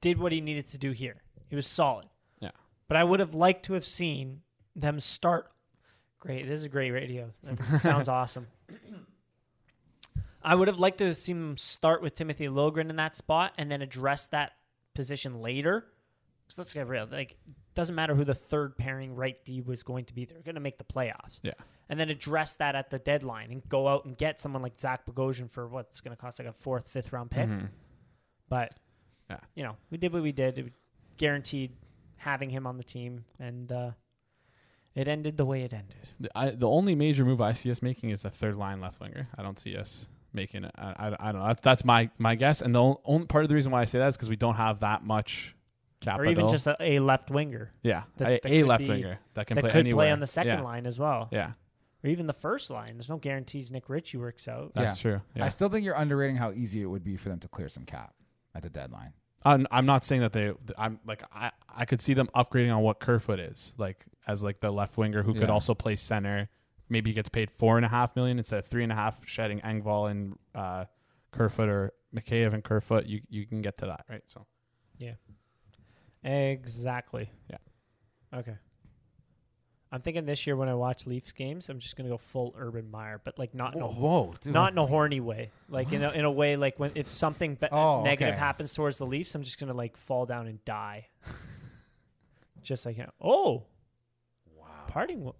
did what he needed to do here. He was solid. Yeah. But I would have liked to have seen them start great. This is a great radio. Sounds awesome. I would have liked to have seen them start with Timothy Liljegren in that spot and then address that position later. Because let's get real. Like doesn't matter who the third pairing right D was going to be. They're going to make the playoffs Yeah. and then address that at the deadline and go out and get someone like Zach Bogosian for what's going to cost like a fourth, fifth round pick. Mhm. But Yeah. you know, we did what we did. It guaranteed having him on the team, and uh, it ended the way it ended. The, I, the only major move I see us making is a third line left winger. I don't see us making it. I, I, I don't know. That's, that's my, my guess. And the on- only part of the reason why I say that is because we don't have that much capital. Or even just a, a left winger yeah, that- a, that a could left be- winger that can that play could anywhere. play on the second yeah. line as well, Yeah, or even the first line. There's no guarantees Nick Ritchie works out. that's true. I still think you're underrating how easy it would be for them to clear some cap at the deadline. I'm, I'm not saying that they. I'm like I, I could see them upgrading on what Kerfoot is like as like the left winger who could also play center. Maybe he gets paid four and a half million instead of three and a half. Shedding Engvall and uh, Kerfoot or Mikheyev and Kerfoot, you you can get to that right. So Exactly. Yeah. Okay. I'm thinking this year when I watch Leafs games, I'm just gonna go full Urban Meyer, but like not in a whoa, dude. not in a horny way. Like in a, in a way like when if something be- Oh, negative okay. happens towards the Leafs, I'm just gonna like fall down and die. just like oh, wow. parting. Wo-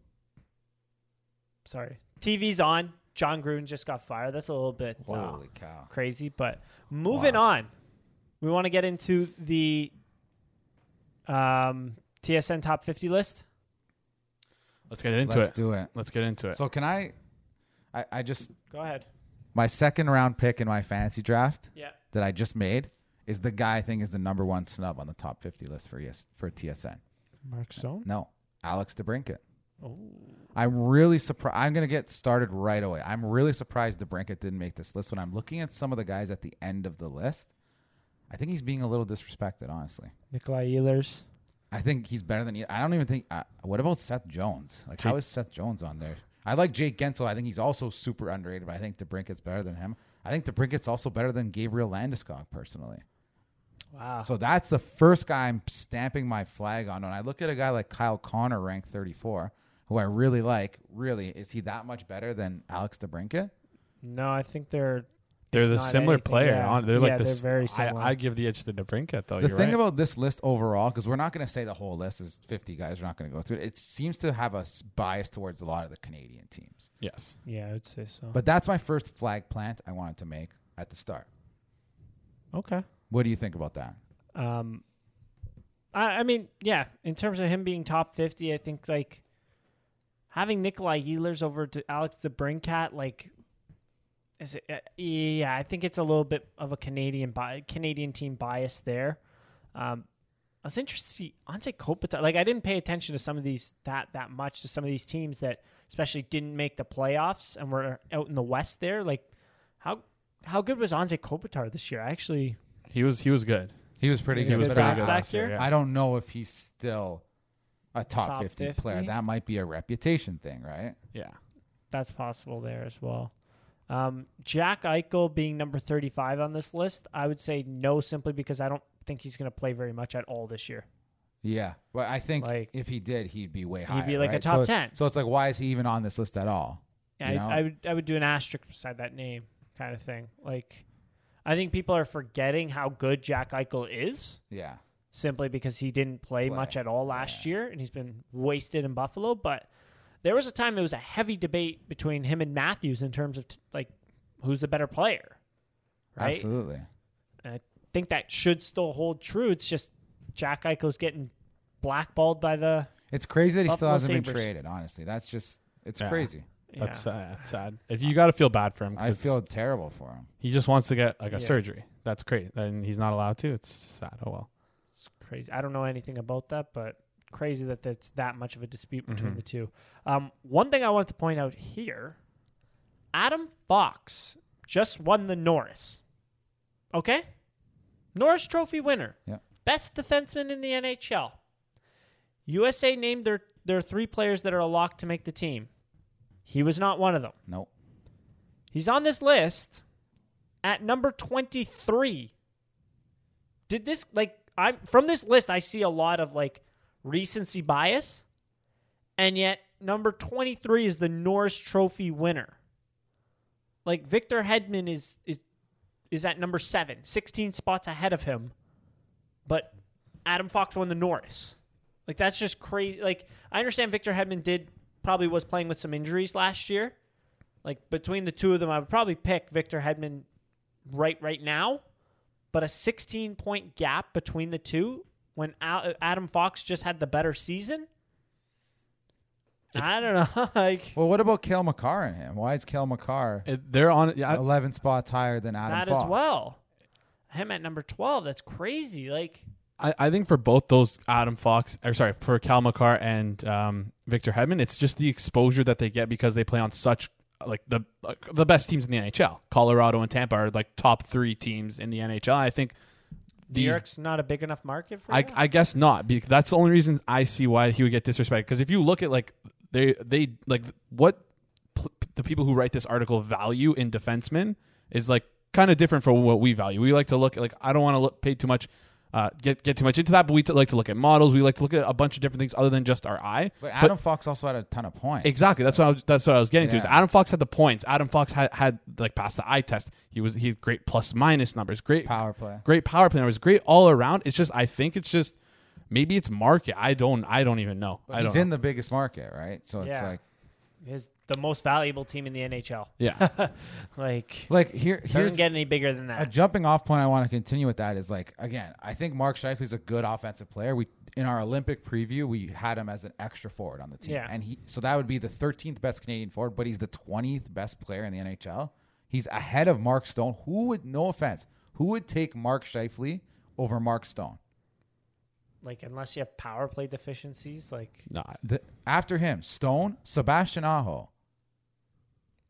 Sorry, TV's on. Jon Gruden just got fired. That's a little bit uh, Holy cow. crazy, but moving Wow. on, we want to get into the um, TSN top 50 list. let's get into it. Let's it. do it. Let's get into it. So can I, I? I just Go ahead. my second round pick in my fantasy draft Yeah. that I just made is the guy I think is the number one snub on the top 50 list for ES, for TSN. Mark Stone. No, Alex DeBrincat. Oh. I'm really surprised. I'm going to get started right away. I'm really surprised DeBrincat didn't make this list. When I'm looking at some of the guys at the end of the list, I think he's being a little disrespected, honestly. Nikolai Ehlers. I think he's better than. I don't even think. Uh, what about Seth Jones? Like, how Jake- is Seth Jones on there? I like Jake Guentzel. I think he's also super underrated, but I think DeBrincat's better than him. I think DeBrincat's also better than Gabriel Landeskog personally. Wow. So that's the first guy I'm stamping my flag on. When I look at a guy like Kyle Connor, ranked 34, who I really like, really, is he that much better than Alex DeBrincat? no, I think they're They're the similar anything, player. yeah. On, they're Yeah, like they're very I, similar. I give the edge to DeBrincat though. the You're thing right. about this list overall, because we're not going to say the whole list is 50 guys, we're not going to go through it. It seems to have a bias towards a lot of the Canadian teams. yes, yeah, I would say so. But that's my first flag plant I wanted to make at the start. okay. What do you think about that? Um, I, I mean, yeah, in terms of him being top 50, I think like having Nikolai Ehlers over to Alex DeBrincat, like, is it, uh, yeah, I think it's a little bit of a Canadian bi- Canadian team bias there. Um, I was interested to see Anze Kopitar. Like, I didn't pay attention to some of these that that much to some of these teams that especially didn't make the playoffs and were out in the West. There, like, how how good was Anze Kopitar this year? I actually he was he was good. He was pretty He good. was but pretty I- good I- last year. yeah. I don't know if he's still a top, Top 50, 50? player. That might be a reputation thing, right? yeah. that's possible there as well. Um, Jack Eichel being number 35 on this list, I would say no, simply because I don't think he's going to play very much at all this year. Yeah. But I think Like- if he did, he'd be way higher. He'd be like a top so, 10. So it's like, why is he even on this list at all? Yeah, You I. I would I would do an asterisk beside that name, kind of thing. Like, I think people are forgetting how good Jack Eichel is Yeah. simply because he didn't play, Play. much at all last Yeah. year and he's been wasted in Buffalo. But there was a time there was a heavy debate between him and Matthews in terms of t- like who's the better player, right? Absolutely. And I think that should still hold true. It's just Jack Eichel's getting blackballed by the. It's crazy that he still Buffalo hasn't been Sabres. traded, honestly. That's just, it's Yeah. crazy. That's yeah. uh, that's sad. If you got to feel bad for him, 'cause I it's- feel terrible for him. he just wants to get like a Yeah. surgery. That's great, and he's not allowed to. It's sad. Oh well. It's crazy. I don't know anything about that, but crazy that that's that much of a dispute between Mhm. the two. Um, one thing I wanted to point out here Adam Fox just won the Norris. Okay? Norris Trophy winner. Yeah. Best defenseman in the NHL. USA named their, their three players that are a lock to make the team. He was not one of them. Nope. He's on this list at number 23. Did this like I'm from this list I see a lot of like recency bias and yet number 23 is the Norris Trophy winner. Like Victor Hedman is is is at number 7, 16 spots ahead of him. But Adam Fox won the Norris. Like that's just crazy. Like I understand Victor Hedman did probably was playing with some injuries last year. Like between the two of them, I would probably pick Victor Hedman right right now. But a 16 point gap between the two when Al- Adam Fox just had the better season. I don't know. like Well, what about Cale Makar and him? Why is Cale Makar It, they're on. Yeah, I- 11 spots higher than Adam that Fox? as well. Him at number 12. That's crazy. Like I, I think for both those Adam Fox, or sorry, for Cale Makar and um, Victor Hedman, it's just the exposure that they get because they play on such like the like, the best teams in the NHL. Colorado and Tampa are like top three teams in the NHL. I think New these. York's not a big enough market for I? I guess not because that's the only reason I see why he would get disrespected. Because if you look at like they they like what pl- the people who write this article value in defensemen is like kind of different from what we value. We like to look at like I don't want to look pay too much. Uh, get get too much into that, but we t- like to look at models. We like to look at a bunch of different things other than just our eye. But Adam Fox also had a ton of points. Exactly. That's what I was, that's what I was getting to. Is Adam Fox had the points. Adam Fox had, had like passed the eye test. He was he had great plus minus numbers. Great Power play. great power play numbers. Great all around. It's just I think it's just maybe it's market. I don't I don't even know. But I don't. he's know. in the biggest market, right? So it's Yeah. like, is the most valuable team in the NHL. yeah. Like like here, doesn't get any bigger than that. a jumping off point I want to continue with that is like again, I think Mark Scheifele's a good offensive player. We in our Olympic preview, we had him as an extra forward on the team. Yeah. And he so that would be the 13th best Canadian forward, but he's the 20th best player in the NHL. He's ahead of Mark Stone. Who would no offense, who would take Mark Scheifele over Mark Stone? Like unless you have power play deficiencies, like nah. The, after him, Stone, Sebastian Aho.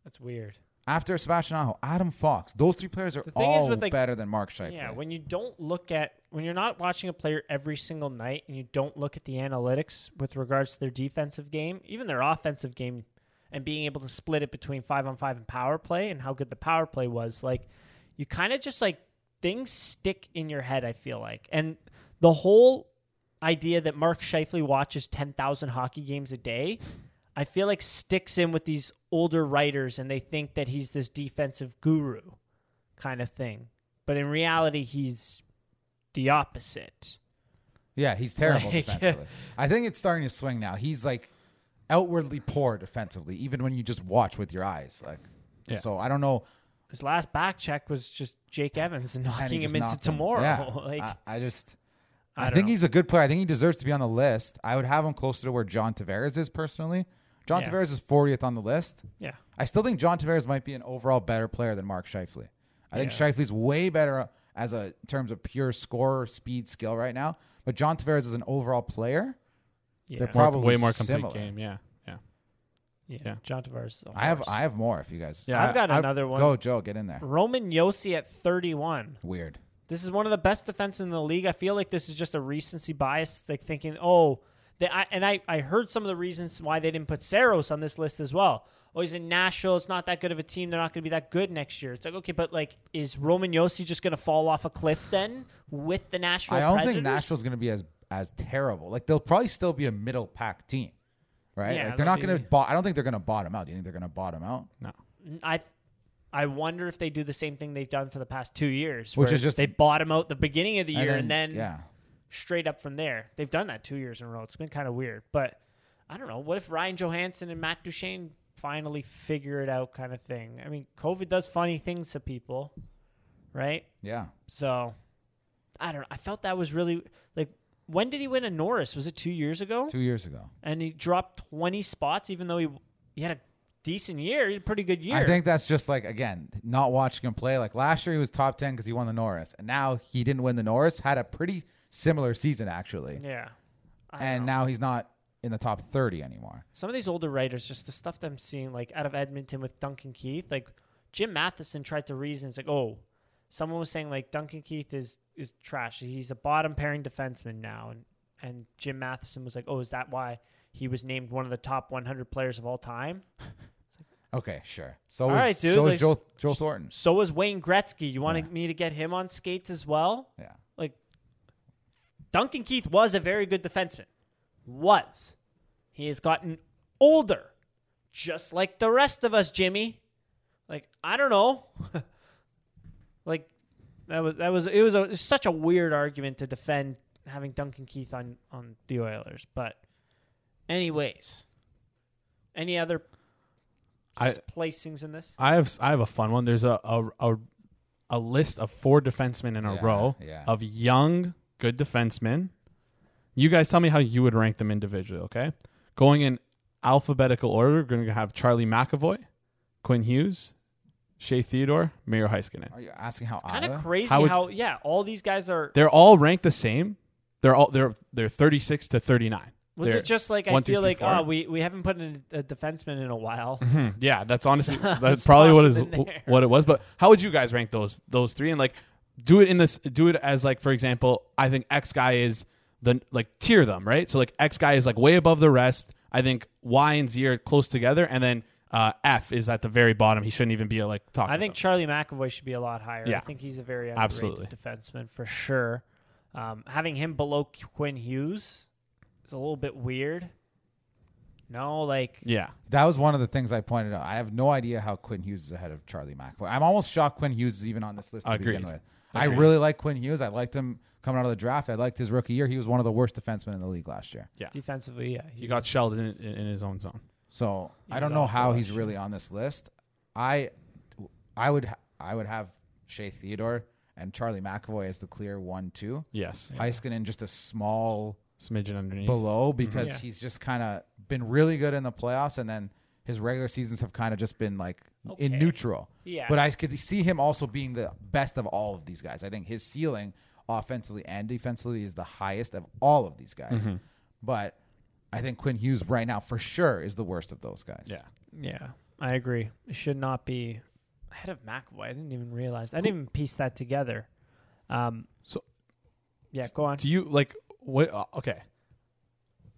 that's weird. After Sebastian Aho, Adam Fox. Those three players are The thing is all with, like- better than Mark Scheifele. Yeah, when you don't look at when you're not watching a player every single night and you don't look at the analytics with regards to their defensive game, even their offensive game and being able to split it between five on five and power play and how good the power play was, like you kind of just like things stick in your head. I feel like, and the whole idea that Mark Scheifele watches ten thousand hockey games a day, I feel like sticks in with these older writers, and they think that he's this defensive guru kind of thing. But in reality, he's the opposite. Yeah, he's terrible Like- defensively. I think it's starting to swing now. He's like outwardly poor defensively, even when you just watch with your eyes. Like, Yeah. so I don't know. His last back check was just Jake Evans and and knocking just him into knocked tomorrow. Yeah. like I, I just, I I, think know. he's a good player. I think he deserves to be on the list. I would have him closer to where John Tavares is personally. John Yeah. Tavares is 40th on the list. yeah, I still think John Tavares might be an overall better player than Mark Scheifele. I think Yeah. Scheifele's way better as a in terms of pure score, speed, skill right now. But John Tavares is an overall player. yeah, They're More- probably way more complete similar. game. Yeah, yeah, yeah. yeah. John Tavares. Is a I have. I have more if you guys. Yeah, I've got I- another one. Go Joe, get in there. Roman Josi at 31. Weird. This is one of the best defensemen in the league. I feel like this is just a recency bias, like thinking, oh, they, I, and I, I heard some of the reasons why they didn't put Saros on this list as well. Oh, he's in Nashville. It's not that good of a team. They're not going to be that good next year. It's like, okay, but like, is Roman Josi just going to fall off a cliff then with the Nashville I don't Predators? think Nashville's going to be as as terrible. Like they'll probably still be a middle pack team, right? Yeah, like they're not going to. Bo- I don't think they're going to bottom out. Do you think they're going to bottom out? no. I I wonder if they do the same thing they've done for the past two years, Which is just- they bottom out the beginning of the year and then, yeah, straight up from there. They've done that two years in a row. It's been kind of weird, but I don't know. What if Ryan Johansen and Matt Duchene finally figure it out, kind of thing? I mean, COVID does funny things to people, right? yeah. So I don't know. I felt that was really like. When did he win a Norris? Was it two years ago? Two years ago. And he dropped twenty spots, even though he he had a decent year. He had a pretty good year. I think that's just like again not watching him play. Like last year, he was top ten because he won the Norris, and now he didn't win the Norris. Had a pretty similar season actually, Yeah. I and know. now he's not in the top thirty anymore. some of these older writers, just the stuff that I'm seeing, like out of Edmonton with Duncan Keith, like Jim Matheson tried to reason. It's like, oh, someone was saying like Duncan Keith is is trash. He's a bottom pairing defenseman now, and and Jim Matheson was like, oh, is that why he was named one of the top 100 players of all time? Okay, sure. So All is, right, dude, so like- is Joe Joe Thornton. So was Wayne Gretzky. You wanted Yeah. me to get him on skates as well? Yeah. Like Duncan Keith was a very good defenseman. Was. He has gotten older. Just like the rest of us, Jimmy. Like, I don't know. like that was that was it was, a, it was such a weird argument to defend having Duncan Keith on on the Oilers, but anyways. Any other I- s- placings in this? I have I have a fun one. There's a a a, a list of four defensemen in a Yeah, row yeah. of young good defensemen. You guys tell me how you would rank them individually, okay? Going in alphabetical order, we're going to have Charlie McAvoy, Quinn Hughes, Shea Theodore, Miro Heiskanen. Are you asking how Kind of crazy How how, would yeah, all these guys are. They're all ranked the same. They're all they're they're 36 to 39. Was They're- it just like I one, two, feel three, like four. oh we we haven't put in a defenseman in a while. Hmm, yeah, that's honestly that's probably what toss is it in there. what it was. But how would you guys rank those those three and like do it in this do it as like for example, I think X guy is the like tier them right. So like X guy is like way above the rest. I think Y and Z are close together, and then uh, F is at the very bottom. He shouldn't even be like talking. I think Charlie McAvoy should be a lot higher. I Yeah. think he's a very underrated Absolutely. defenseman for sure. Um, having him below Quinn Hughes is a little bit weird. No, like yeah, That was one of the things I pointed out. I have no idea how Quinn Hughes is ahead of Charlie McAvoy. I'm almost shocked Quinn Hughes is even on this list to Agreed. begin with. I really like Quinn Hughes. I liked him coming out of the draft. I liked his rookie year. He was one of the worst defensemen in the league last year. Yeah, defensively, yeah, he got shelled in, in, in his own zone. So He I don't know how he's really on this list. I, I would, ha- I would have Shea Theodore and Charlie McAvoy as the clear one two. Yes, Heiskanen just a small smidgen underneath. below because Yeah. he's just kind of been really good in the playoffs, and then his regular seasons have kind of just been like in neutral. Yeah. But I could see him also being the best of all of these guys. I think his ceiling, offensively and defensively, is the highest of all of these guys. Mm-hmm. But I think Quinn Hughes right now for sure is the worst of those guys. Yeah, yeah, I agree. It should not be ahead of McAvoy. I didn't even realize. I didn't even piece that together. Um, So- yeah, go on. Do you like what? Uh, okay,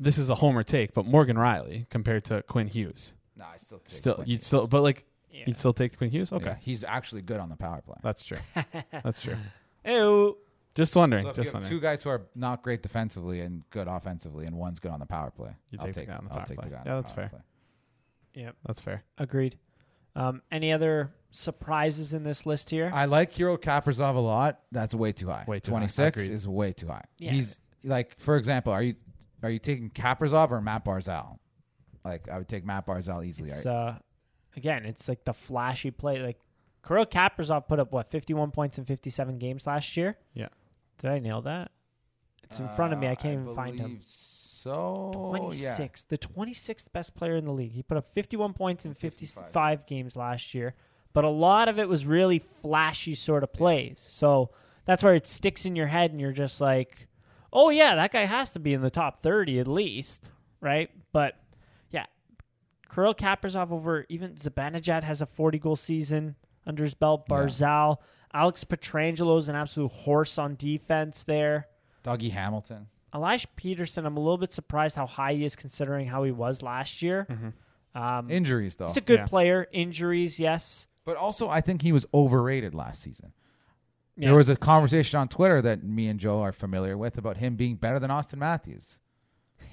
this is a homer take, but Morgan Rielly compared to Quinn Hughes. No, I still take Still, Quinn you'd Hughes. still, but like Yeah. you'd still take Quinn Hughes. Okay, Yeah, he's actually good on the power play. that's true. that's true. Ew. Just wondering. So if you just have wondering. two guys who are not great defensively and good offensively, and one's good on the power play, You I'll take the guy on the I'll power take play. the guy on Yeah, the that's power fair. Yeah. That's fair. Agreed. Um, any other surprises in this list here? I like Kirill Kaprizov a lot. That's way too high. Way too high. Twenty six Agreed. is way too high. Yeah. He's like, for example, are you are you taking Kaprizov or Matt Barzal? Like, I would take Matt Barzal easily. It's right? uh, again, it's like the flashy play. Like Kirill Kaprizov put up what fifty-one points in fifty-seven games last year. Yeah. Did I nail that? It's in front of me. I Uh, can't even find him. believe So yeah, 26th, the 26th best player in the league. He put up 51 points in 55. 55 games last year, but a lot of it was really flashy sort of plays. So that's where it sticks in your head, and you're just like, oh, yeah, that guy has to be in the top 30 at least, right? But yeah, Kirill Kaprizov over even Zibanejad has a 40 goal season under his belt. Yeah. Barzal, Alex Pietrangelo is an absolute horse on defense there. Dougie Hamilton. Elias Pettersson, I'm a little bit surprised how high he is considering how he was last year. Um, Injuries though, he's a good Yeah. player. Injuries, yes. but also I think he was overrated last season. Yeah. There was a conversation on Twitter that me and Joe are familiar with about him being better than Auston Matthews.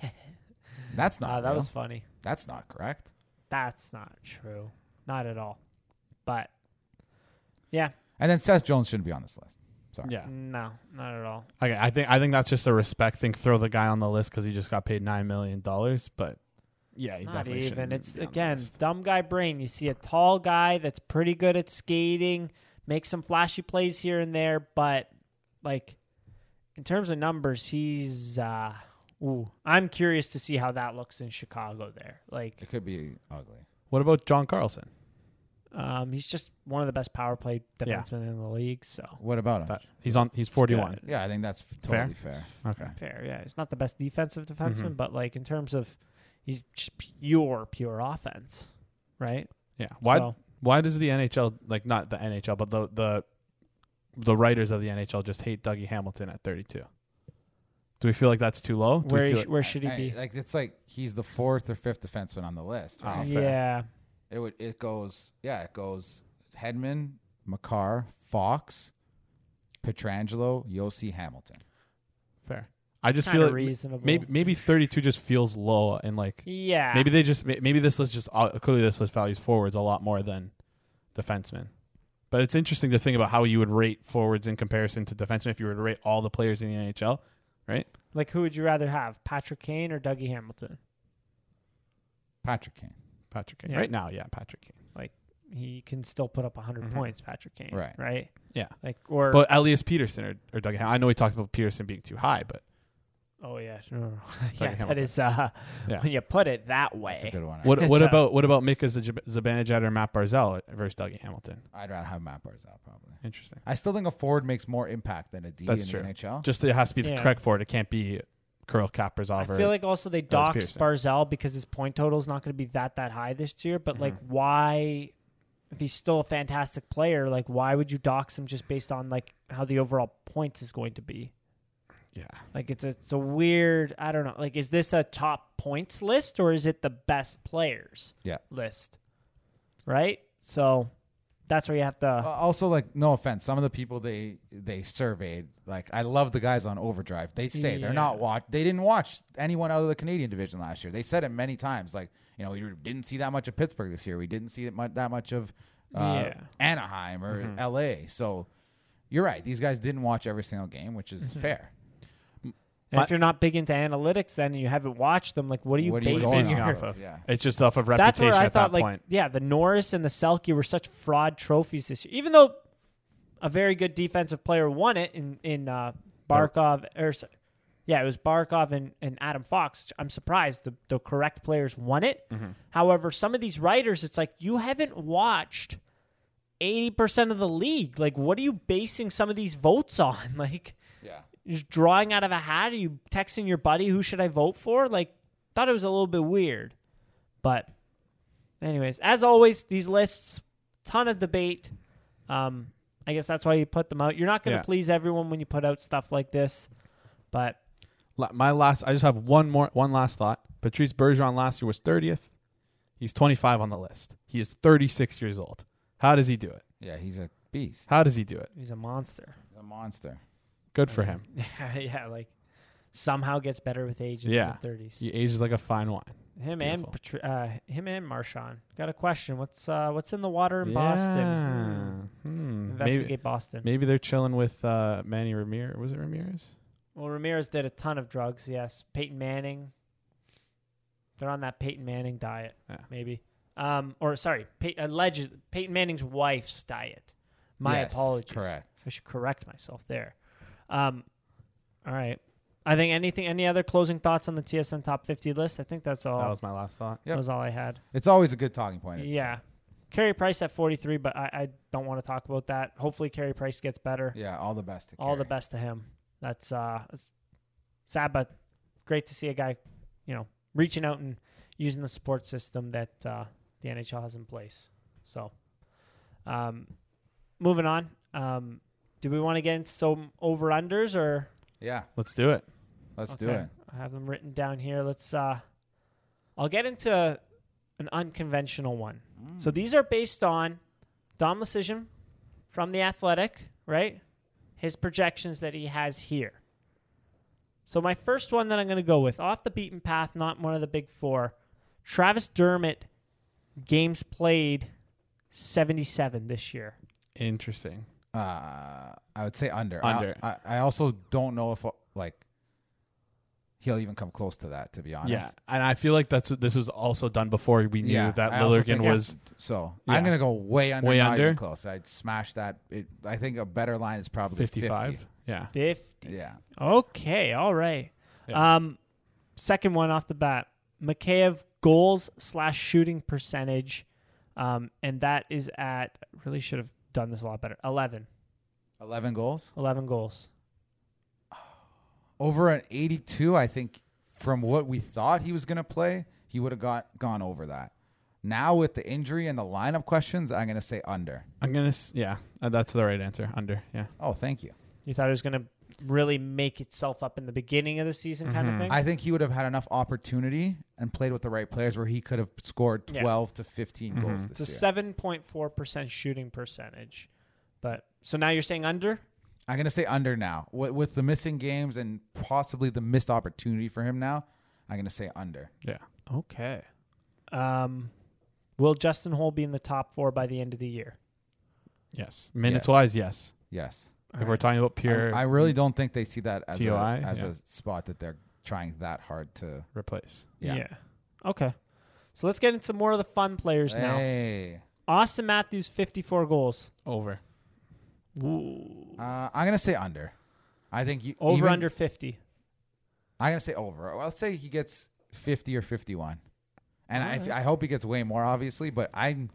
That's not. Uh, that real. was funny. That's not correct. That's not true. Not at all. But yeah, And then Seth Jones shouldn't be on this list. Sorry. Yeah. no, not at all. Okay, I think I think that's just a respect thing. Throw the guy on the list because he just got paid nine million dollars. But yeah, he Not definitely even. shouldn't It's be on the again list. dumb guy brain. You see a tall guy that's pretty good at skating, makes some flashy plays here and there, but like in terms of numbers, he's. uh Ooh, I'm curious to see how that looks in Chicago. There, like It could be ugly. What about John Carlson? Um, he's just one of the best power play Yeah. defensemen in the league. So What about him? That, he's on. He's forty-one. yeah, I think that's totally fair. Okay. fair, yeah. He's not the best defensive defenseman, Mhm. but like in terms of, he's just pure, pure offense, right? Yeah. Why? So, Why does the NHL like not the NHL, but the the the writers of the NHL just hate Dougie Hamilton at thirty-two? Do we feel like that's too low? Do we where feel sh- like- where should he I- be? Like it's like he's the fourth or fifth defenseman on the list. Oh, Right? fair. yeah, It would. It goes. Yeah, it goes. Hedman, Makar, Fox, Pietrangelo, Josi, Hamilton. fair? I just feel of like reasonable. maybe maybe thirty-two just feels low and like yeah, maybe they just maybe this list just uh, clearly this list values forwards a lot more than defensemen. But it's interesting to think about how you would rate forwards in comparison to defensemen if you were to rate all the players in the NHL, right? like who would you rather have, Patrick Kane or Dougie Hamilton? Patrick Kane. Patrick Kane. Yeah. Right now, yeah, Patrick Kane. Like he can still put up 100 Mhm. points, Patrick Kane. Right. right. Yeah. Like or But Elias Pettersson or, or Dougie Ham- I know we talked about Pettersson being too high, but oh yeah, no, no, no. Yeah, that Hamilton. is uh, Yeah. when you put it that way, That's a way. good one. what It's what a- about what about Mika Zab- Zibanejad or Matt Barzal versus Dougie Hamilton? I'd rather have Matt Barzal probably. Interesting. I still think a forward makes more impact than a D That's in true. the NHL. Just it has to be the Yeah. correct forward. It can't be Kirill Kaprizov I or feel like also they Ellis doxed Pettersson. Barzal because his point total is not going to be that that high this year. But like, Mhm. why, if he's still a fantastic player, like why would you dox him just based on like how the overall points is going to be? Yeah. Like it's a, it's a weird. I don't know. Like, is this a top points list or is it the best players? Yeah. List. Right. So that's where you have to. Uh, also, like, no offense, some of the people they they surveyed, like, I love the guys on Overdrive. They say they're not watch. They didn't watch anyone out of the Canadian division last year. They said it many times. Like, you know, we didn't see that much of Pittsburgh this year. We didn't see that much, that much of uh, Yeah. Anaheim or Mhm. L.A. So you're right. These guys didn't watch every single game, which is Mm-hmm. fair. And my- if you're not big into analytics, then and you haven't watched them, like, what are you What are you basing going your off of? Yeah. It's just off of That's reputation where I at thought, that like, point. yeah, the Norris and the Selke were such fraud trophies this year. Even though a very good defensive player won it in in uh, Barkov, or yeah, it was Barkov and, and Adam Fox. I'm surprised the the correct players won it. Mhm. However, some of these writers, it's like you haven't watched eighty percent of the league. Like, what are you basing some of these votes on? Like, Yeah. Just drawing out of a hat? Are you texting your buddy who should I vote for? Like, thought it was a little bit weird. But, anyways, as always, these lists, ton of debate. Um, I guess that's why you put them out. You're not going to Yeah. please everyone when you put out stuff like this, but La- My last, I just have one more, one last thought. Patrice Bergeron last year was thirtieth. He's 25 on the list. He is 36 years old. How does he do it? Yeah, he's a beast. How does he do it? He's a monster. He's a monster. Good for him. Yeah, like somehow gets better with age in Yeah. the thirties. He ages like a fine wine. him and beautiful. Patri- uh, him and Marchand. Got a question. What's uh, what's in the water in. Boston? Hmm. Hmm. Maybe, Investigate Boston. maybe they're chilling with uh, Manny Ramirez. Was it Ramirez? Well, Ramirez did a ton of drugs. Yes, Peyton Manning. They're on that Peyton Manning diet, Yeah. maybe. Um, or sorry, Pey- alleged Peyton Manning's wife's diet. My Yes, apologies. Correct. I should correct myself there. Um, all right. I think anything. Any other closing thoughts on the TSN top fifty list? I think that's all. That was my last thought. Yep. That was all I had. It's always a good talking point. Yeah. Carey Price at 43, but I, I don't want to talk about that. Hopefully, Carey Price gets better. Yeah, all the best. To All the best to him. That's uh, it's sad, but great to see a guy, you know, reaching out and using the support system that uh, the NHL has in place. So, um, moving on. Um, do we want to get into some over unders or? Yeah, Let's do it. let's do it. I have them written down here. Let's. uh I'll get into an unconventional one. So these are based on Dom Luszczyszyn from the Athletic, right? His projections that he has here. So my first one that I'm going to go with, off the beaten path, not one of the big four. Travis Dermott, games played, 77 this year. Interesting. Uh, I would say under. Under. I, I, I also don't know if uh, like he'll even come close to that. To be honest. Yeah, and I feel like that's what this was also done before we knew Yeah, that I Liljegren was. that's- So Yeah. I'm gonna go way under. Way not under? close. I'd smash that. It, I think a better line is probably 55. 50. Yeah. 50. Yeah. Okay, all right. Yeah. Um, second one off the bat, Mikheyev goals slash shooting percentage, um, and that is at really should have done this a lot better. 11. 11 goals 11 goals. over an 82. I think from what we thought he was gonna play, he would have got gone over that. Now with the injury and the lineup questions, I'm gonna say under. I'm gonna. Yeah, uh, that's the right answer. Under. Yeah. Oh, thank you. You thought he was going to really make itself up in the beginning of the season, kind of Mhm. thing. I think he would have had enough opportunity and played with the right players where he could have scored Yeah. 12 to 15 goals Mhm. this it's a year. 7.4% shooting percentage. But so now you're saying under? I'm gonna say under now. With, with the missing games and possibly the missed opportunity for him now, I'm gonna say under. Yeah. Okay. Um, will Justin Holl be in the top four by the end of the year? Yes. Minutes Yes. wise, yes. Yes. If we're talking about pure I, I really don't think they see that as, a, as yeah. a spot that they're trying that hard to. replace. Yeah. Okay. So let's get into more of the fun players now. Hey. Auston Matthews, 54 goals. Over. Ooh. Uh, I'm gonna say under. I think you Over even- under 50. I'm gonna say over. Well, let's say he gets 50 or 51, and I, Alright. I hope he gets way more, obviously. But I'm,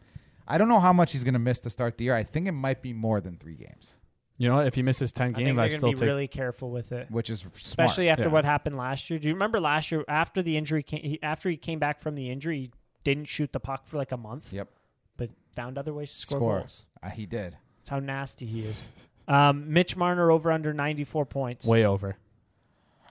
I don't know how much he's gonna miss to start the year. I think it might be more than three games, You know what? If he misses 10 I think games, they're I, going still to be take. really careful with it. which is smart. Especially after Yeah. what happened last year. Do you remember last year after the injury came, he, after he came back from the injury, he didn't shoot the puck for like a month. Yep. But found other ways to score, Score. goals. Uh, he did. That's how nasty he is. Um, Mitch Marner over under 94 points. Way over.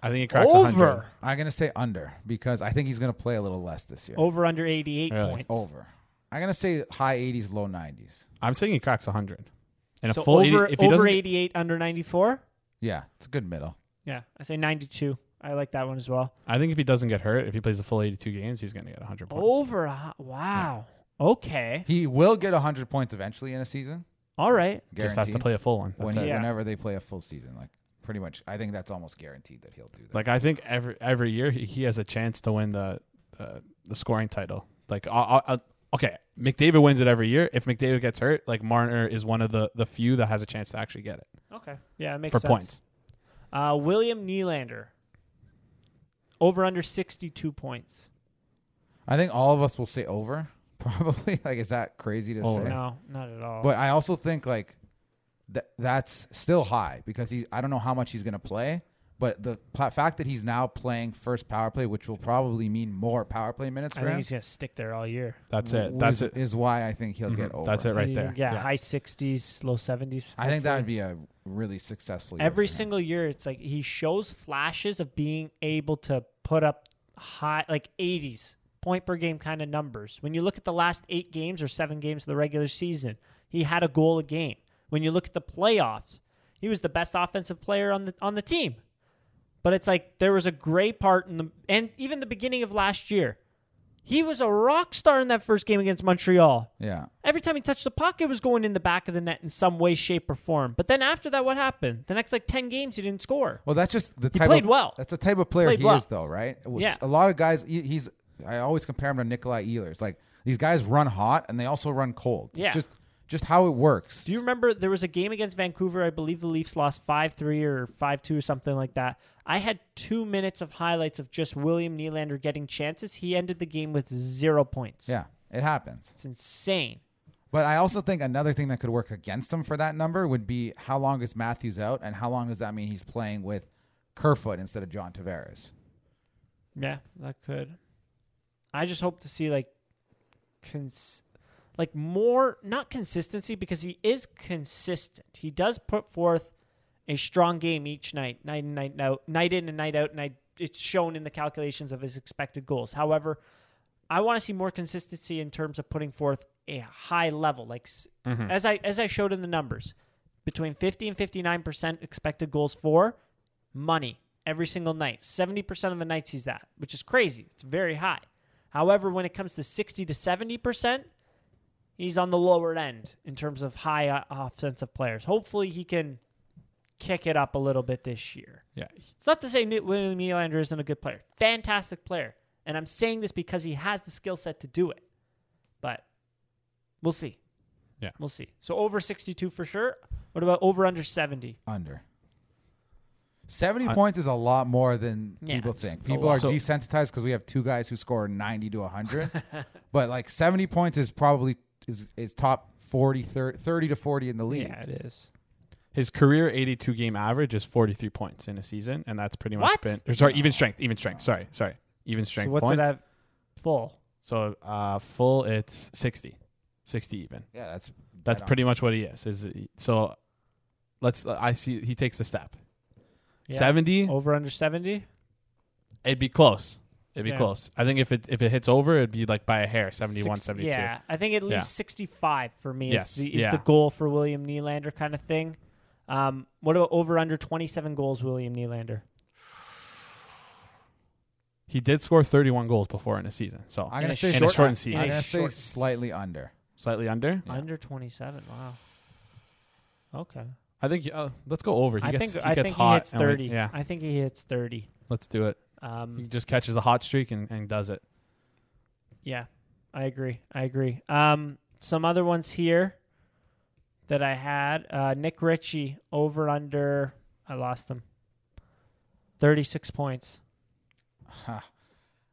I think he cracks 100. over. I'm gonna say under because I think he's gonna play a little less this year. Over under 88 Really? points. Over. I'm gonna say high 80s, low 90s. I'm saying he cracks 100. And a So full over, 80, if he over doesn't 88 under 94? Yeah, it's a good middle. Yeah, I say 92. I like that one as well. I think if he doesn't get hurt, if he plays a full 82 games, he's going to get 100 points. Over. a hu- Wow. Okay. He will get 100 points eventually in a season. All right. Just has to Guaranteed. play a full one. That's when, it. Yeah. Whenever they play a full season, like pretty much, I think that's almost guaranteed that he'll do that. Like I think every every year he, he has a chance to win the uh, the scoring title. Like i i okay, McDavid wins it every year. If McDavid gets hurt, like Marner is one of the the few that has a chance to actually get it Okay. Yeah, it makes for sense. points. Uh, William Nylander. Over under 62 points. I think all of us will say over. Probably. like, is that crazy to Over. say? No, not at all. But I also think like that that's still high because he's. I don't know how much he's going to play, but the pla- fact that he's now playing first power play, which will probably mean more power play minutes I for think him, he's going to stick there all year. That's it. That's is, it. Is why I think he'll get Mhm. over. That's it right there. Yeah, Yeah. high 60s, low 70s. I think that would be a really successful. Year Every for him. single year, it's like he shows flashes of being able to put up high, like 80s point per game kind of numbers. When you look at the last eight games or seven games of the regular season, he had a goal a game. When you look at the playoffs, he was the best offensive player on the on the team. But it's like there was a gray part in the and even the beginning of last year. He was a rock star in that first game against Montreal. Yeah. Every time he touched the puck, it was going in the back of the net in some way, shape, or form. But then after that, what happened? The next like ten games, he didn't score. Well, that's just the He type played of, well. That's the type of player Played he well. is, though, right? Yeah. A lot of guys. He, he's. I always compare him to Nikolai Ehlers. Like these guys run hot and they also run cold. It's Yeah. just just how it works. Do you remember there was a game against Vancouver? I believe the Leafs lost five three or five two or something like that. I had two minutes of highlights of just William Nylander getting chances. He ended the game with zero points. Yeah, it happens. it's insane. But I also think another thing that could work against him for that number would be how long is Matthews out, and how long does that mean he's playing with Kerfoot instead of John Tavares? Yeah, that could. I just hope to see like, cons- like more not consistency because he is consistent. He does put forth a strong game each night, night in, night out, night in and night out, and I, it's shown in the calculations of his expected goals. However, I want to see more consistency in terms of putting forth a high level, like s as I as I showed in the numbers, between fifty and fifty nine percent expected goals for money every single night. 70% of the nights he's that, which is crazy. It's very high. However, when it comes to 60 to 70%, he's on the lower end in terms of high uh, offensive players. Hopefully, he can kick it up a little bit this year. Yeah, It's not to say Ni- William Nylander isn't a good player. Fantastic player. And I'm saying this because he has the skill set to do it. But we'll see. Yeah. We'll see. So over 62 for sure. What about over under 70? Under. 70 I- points is a lot more than Yeah, people think. People are. So- desensitized because we have two guys who score 90 to 100. but like 70 points is probably is, is top 40, 30, 30 to 40 in the league. Yeah, it is. His career 82 game average is 43 points in a season, and that's pretty much What? been. Or sorry, even strength, even strength. Sorry, sorry, even So strength what's points. it at full? So uh, full, it's 60, 60 even. Yeah, that's That's dead on. pretty much what he is. Is so? Let's. I see he takes a step. Yeah. 70, Over under 70? it'd be close. It'd be Yeah. close. I think if it if it hits over, it'd be like by a hair, 71, Six- 72. Yeah, I think at least Yeah. 65 for me Yes, is, the, is yeah. the goal for William Nylander kind of thing. Um, what about over under 27 goals, William Nylander? He did score 31 goals before in a season, so I'm gonna say in a short, shortened I'm gonna say Shortened. slightly under. slightly under. Yeah. Under 27. Wow. Okay. I think uh, let's go over. He I gets think he I gets think hot. he hits and we- 30. yeah, I think he hits 30. let's do it. Um, He just catches a hot streak and, and does it. yeah, I agree. I agree. Um, some other ones here that I had. Uh, Nick Ritchie over under. I lost him. 36 points. Huh.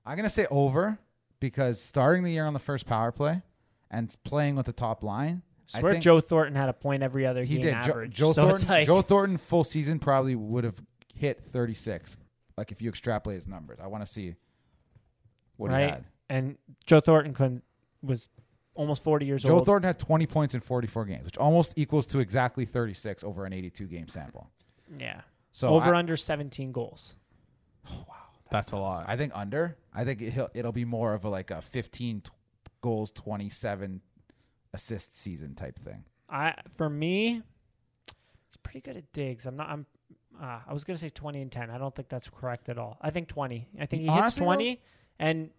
I'm gonna say over because starting the year on the first power play and playing with the top line. I swear Joe Thornton had a point every other he game did. Average. Joe so Thornton. like, Joe Thornton full season probably would have hit 36. Like if you extrapolate his numbers, I want to see what he had. and Joe Thornton couldn't, was almost 40 years Joe old. Joe Thornton had 20 points in 44 games, which almost equals to exactly 36 over an 82 game sample. yeah. So over I, under 17 goals. Wow. That's a lot. I think under. I think it'll, it'll be more of a like a 15 t- goals, 27 assist season type thing. I for me, he's pretty good at digs. I'm not. I'm. Uh, I was gonna say 20 and 10. I don't think that's correct at all. I think 20. I think he hits Honestly, 20, and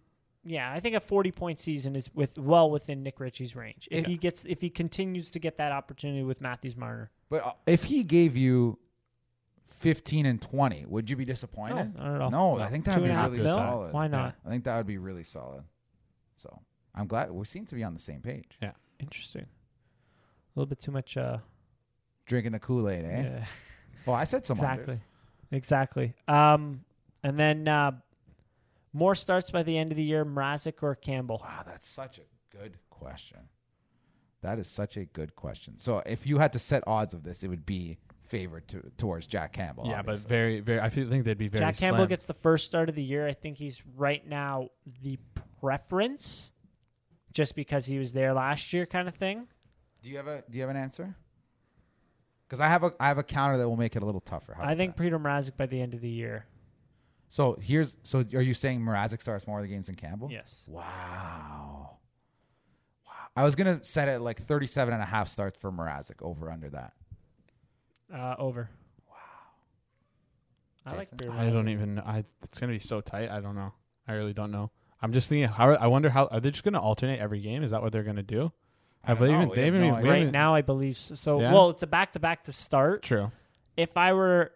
yeah, I think a 40 point season is with well within Nick Ritchie's range. If Yeah. he gets, if he continues to get that opportunity with Matthews Marner. But uh, if he gave you 15 and 20, would you be No, disappointed? not at all. No, No. I think that would be really mil? solid. Why not? I think that would be really solid. So I'm glad we seem to be on the same page. Yeah, interesting. A little bit too much. Uh, Drinking the Kool Aid, eh? yeah. Well, I said some under. Exactly. Exactly. Um, and then uh, more starts by the end of the year, Mrazek or Campbell. Wow, that's such a good question. That is such a good question. So if you had to set odds of this, it would be favored to, towards Jack Campbell. yeah, but very, very. I feel, think they'd be very. Jack Campbell slim. gets the first start of the year. I think he's right now the preference, just because he was there last year, kind of thing. do you have a do you have an answer? Because I have a I have a counter that will make it a little tougher. How I think that? Peter Mrazek by the end of the year. So here's so are you saying Mrazek starts more of the games than Campbell? Yes. Wow. Wow. I was gonna set it like 37 and a half starts for Mrazek over under that. Uh, over. Wow. I like Jason? Beer I don't even. I it's gonna be so tight. I don't know. I really don't know. I'm just thinking. How I wonder how are they just gonna alternate every game? Is that what they're gonna do? I, don't they even? We They have no even. Right haven't- now, I believe so. so Yeah? well, it's a back to back to start. True. If I were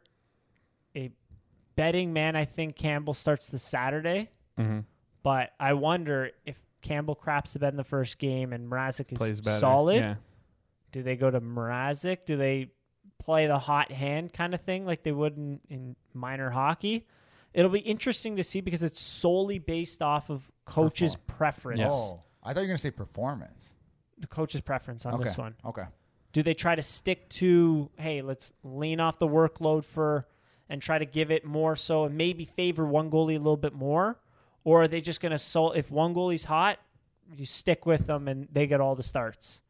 a betting man, I think Campbell starts the Saturday. hmm But I wonder if Campbell craps the bed in the first game and Mrazek is Plays better. solid. Yeah. Do they go to Mrazek? Do they play the hot hand kind of thing like they would in, in minor hockey? It'll be interesting to see because it's solely based off of coach's preference. Yes. Oh, I thought you were gonna say performance. The coach's preference on okay. this one. Okay. Do they try to stick to, hey, let's lean off the workload for and try to give it more so and maybe favor one goalie a little bit more? Or are they just going to sol if one goalie's hot, you stick with them and they get all the starts?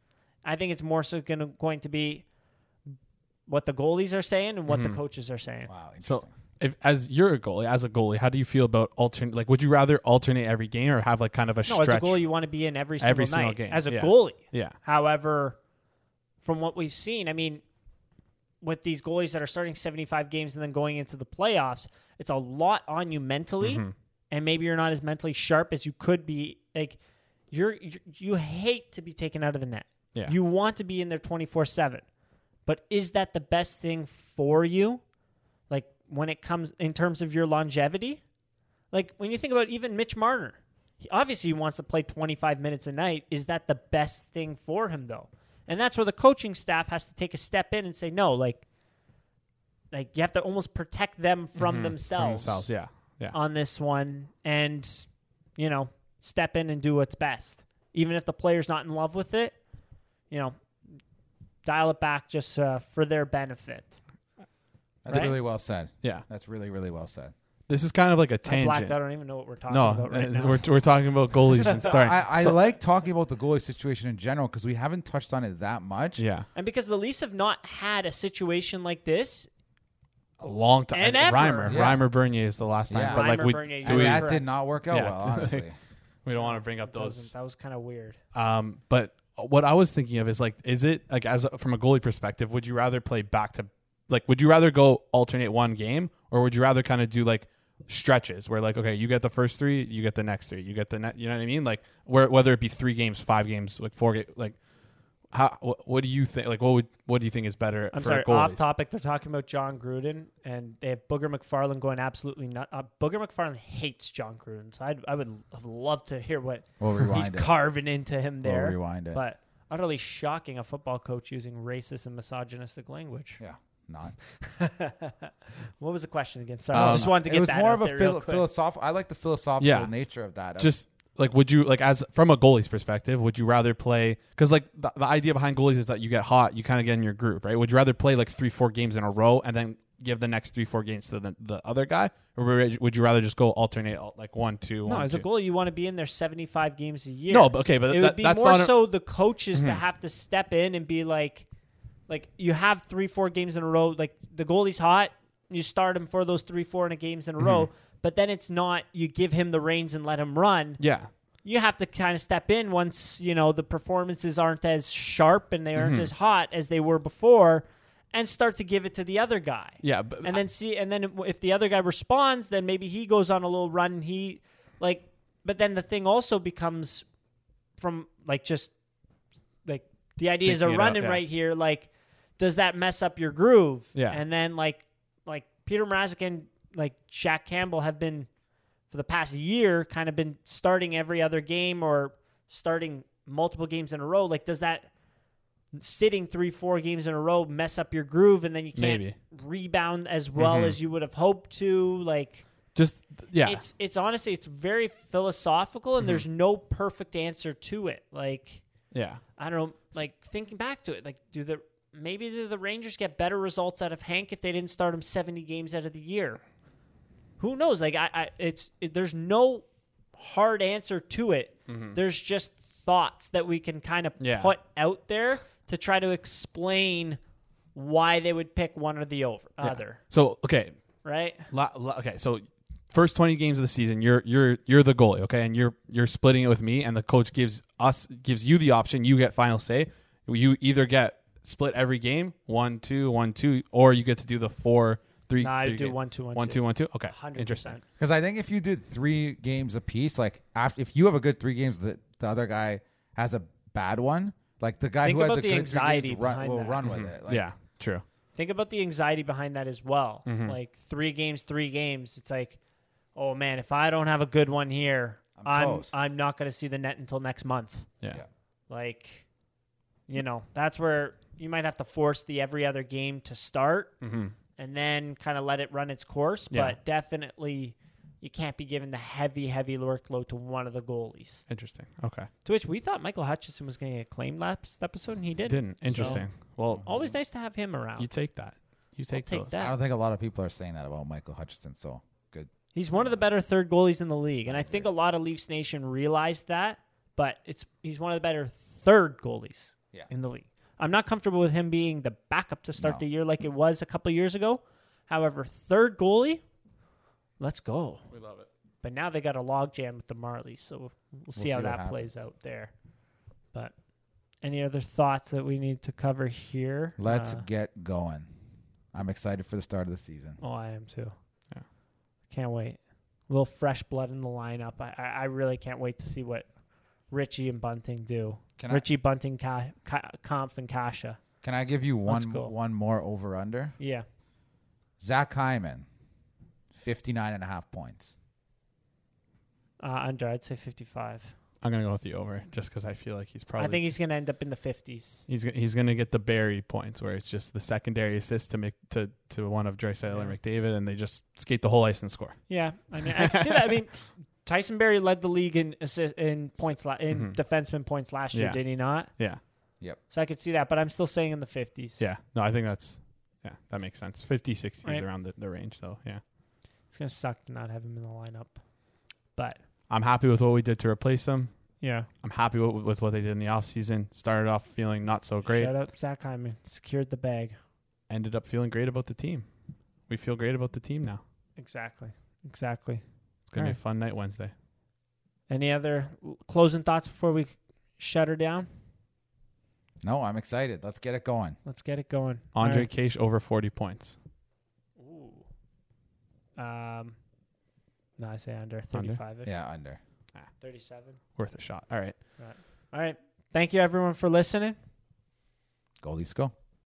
I think it's more so gonna, going to be what the goalies are saying and what the hmm. coaches are saying. Wow. So, if as you're a goalie, as a goalie, how do you feel about alternate? Like, would you rather alternate every game or have like kind of a No, as a goalie, you want to be in every single Every night. single game, As a yeah. goalie, yeah. However, from what we've seen, I mean, with these goalies that are starting 75 games and then going into the playoffs, it's a lot on you mentally, Mm-hmm. and maybe you're not as mentally sharp as you could be. Like, you're, you you hate to be taken out of the net. Yeah. You want to be in there 24 7. But is that the best thing for you? Like, when it comes in terms of your longevity? Like, when you think about even Mitch Marner, he, obviously he wants to play 25 minutes a night. Is that the best thing for him, though? And that's where the coaching staff has to take a step in and say, no, like, like you have to almost protect them from Mhm. themselves, From themselves. Yeah. Yeah. on this one and, you know, step in and do what's best. Even if the player's not in love with it, you know, dial it back just uh, for their benefit. That's right? really well said. yeah. That's really really well said. This is kind of like a I blacked tangent. out. I don't even know what we're talking No, about right uh, now. we're we're talking about goalies and starting. I, I like talking about the goalie situation in general because we haven't touched on it that much. yeah. and because the Leafs have not had a situation like this, A long time. And ever. Reimer. Yeah. Reimer Bernier is the last time. Yeah. But like Reimer, we Bernier, do And we, that did not work out Yeah. well, honestly. we don't want to bring up that those. that was kind of weird. Um, but what I was thinking of is like, is it like as a, from a goalie perspective, would you rather play back to, like, would you rather go alternate one game, or would you rather kind of do like stretches where like, okay, you get the first three, you get the next three, you get the net, you know what I mean? Like, where whether it be three games, five games, like four, ga- like, how what, what do you think? Like, what would what do you think is better I'm for sorry, goalies? off topic. They're talking about Jon Gruden, and they have Booger McFarland going absolutely not Uh, Booger McFarland hates Jon Gruden, so I'd, I would have loved to hear what We'll he's it. carving into him We'll there. rewind it. But utterly shocking a football coach using racist and misogynistic language. yeah, not. what was the question again? Sorry, Um, I just wanted to get it was that more out of a there philo- philosophical. I like the philosophical Yeah. nature of that. just like would you like as from a goalie's perspective would you rather play because like the, the idea behind goalies is that you get hot you kind of get in your group right would you rather play like three four games in a row and then give the next three four games to the, the other guy or would would you rather just go alternate like one two no, one, as a goalie, you want to be in there 75 games a year. no but okay but it that, would be that's more not a- so the coaches to Mhm. have to step in and be like, like you have three, four games in a row. Like the goalie's hot, you start him for those three, four in a games in a row. But then it's not you give him the reins and let him run. yeah You have to kind of step in once you know the performances aren't as sharp and they aren't Mhm. as hot as they were before, and start to give it to the other guy yeah but and then see and then if the other guy responds then maybe he goes on a little run and he like but then the thing also becomes from like just like the idea is a running yeah. right here like does that mess up your groove Yeah. and then like like peter mrazek and like Shaq campbell have been for the past year kind of been starting every other game or starting multiple games in a row like does that sitting three four games in a row mess up your groove and then you can't Maybe. rebound as well Mhm. as you would have hoped to like just yeah it's it's honestly it's very philosophical and Mm-hmm. there's no perfect answer to it like yeah i don't know like thinking back to it like do the maybe the rangers get better results out of hank if they didn't start him 70 games out of the year who knows like i, I it's it, there's no hard answer to it there's just thoughts that we can kind of Mm-hmm. Yeah. put out there to try to explain why they would pick one or the over yeah. other so okay right La, la, okay, so first 20 games of the season, you're you're you're the goalie, okay? And you're you're splitting it with me and the coach gives us gives you the option, you get final say. You either get split every game, one, two, one, two, or you get to do the four, three, Nah, I three do game- one, two, one, one, two. two, one, two. Okay. 100%. Interesting. Because I think if you did three games a piece, like after, if you have a good three games, the, the other guy has a bad one. Like the guy Think who had about the, the good anxiety three games run, behind will that. run with Mhm. it. Like, yeah, true. Think about the anxiety behind that as well. Mhm. Like three games, three games. It's like, oh man, if I don't have a good one here, I'm I'm. I'm not going to see the net until next month. Yeah. Yeah. Like, you know, that's where you might have to force the every other game to start Mm-hmm. and then kind of let it run its course. Yeah. But definitely, you can't be giving the heavy, heavy workload to one of the goalies. Interesting. Okay. To which we thought Michael Hutchinson was going to get claimed last episode, and he didn't. Didn't. Interesting. well, Always nice to have him around. you take that. You take, take those. that. I don't think a lot of people are saying that about Michael Hutchinson. So good. He's one of the better third goalies in the league, and I think a lot of Leafs Nation realized that. But it's he's one of the better third goalies Yeah. in the league. I'm not comfortable with him being the backup to start No. the year like it was a couple years ago. However, third goalie, let's go. We love it. But now they got a logjam with the Marlies, so we'll see see how that happens. plays out there. But any other thoughts that we need to cover here? Let's Uh, get going. I'm excited for the start of the season. Oh, I am too. Yeah. Can't wait. A little fresh blood in the lineup. I, I, I really can't wait to see what Ritchie and Bunting do. Can I Ritchie Bunting, Ka, Ka, Kampf, and Kase. can I give you one go. one more over under? Yeah. Zach Hyman, 59 and a half points. Uh, under, I'd say 55. I'm gonna go with the over just because I feel like he's probably. I think he's going to end up in the 50s. he's he's gonna get the Barrie points where it's just the secondary assist to make to to one of Draisaitl and McDavid, and they just skate the whole ice and score. Yeah. I mean, I can see that. I mean, Tyson Barrie led the league in assi- in points la- in Mhm. defenseman points last year, Yeah. did he not? Yeah, Yep. So I could see that, but I'm still saying in the 50s. yeah. No, I think that's yeah, that makes sense. 50, 60 is Right. around the, the range, though. Yeah, It's going to suck to not have him in the lineup. But I'm happy with what we did to replace him. yeah. I'm happy with, with what they did in the offseason. Started off feeling not so great. Shout out Zach Hyman. Secured the bag. Ended up feeling great about the team. We feel great about the team now. Exactly. Exactly. It's gonna be Alright. a fun night Wednesday. Any other l- closing thoughts before we shut her down? No, I'm excited. Let's get it going. Let's get it going. Andre Alright. Kase over 40 points. Ooh. Um, no, I say under 35 ish. Yeah, under. 37. Worth a shot. All right. All right. Thank you, everyone, for listening. Go Leafs, go.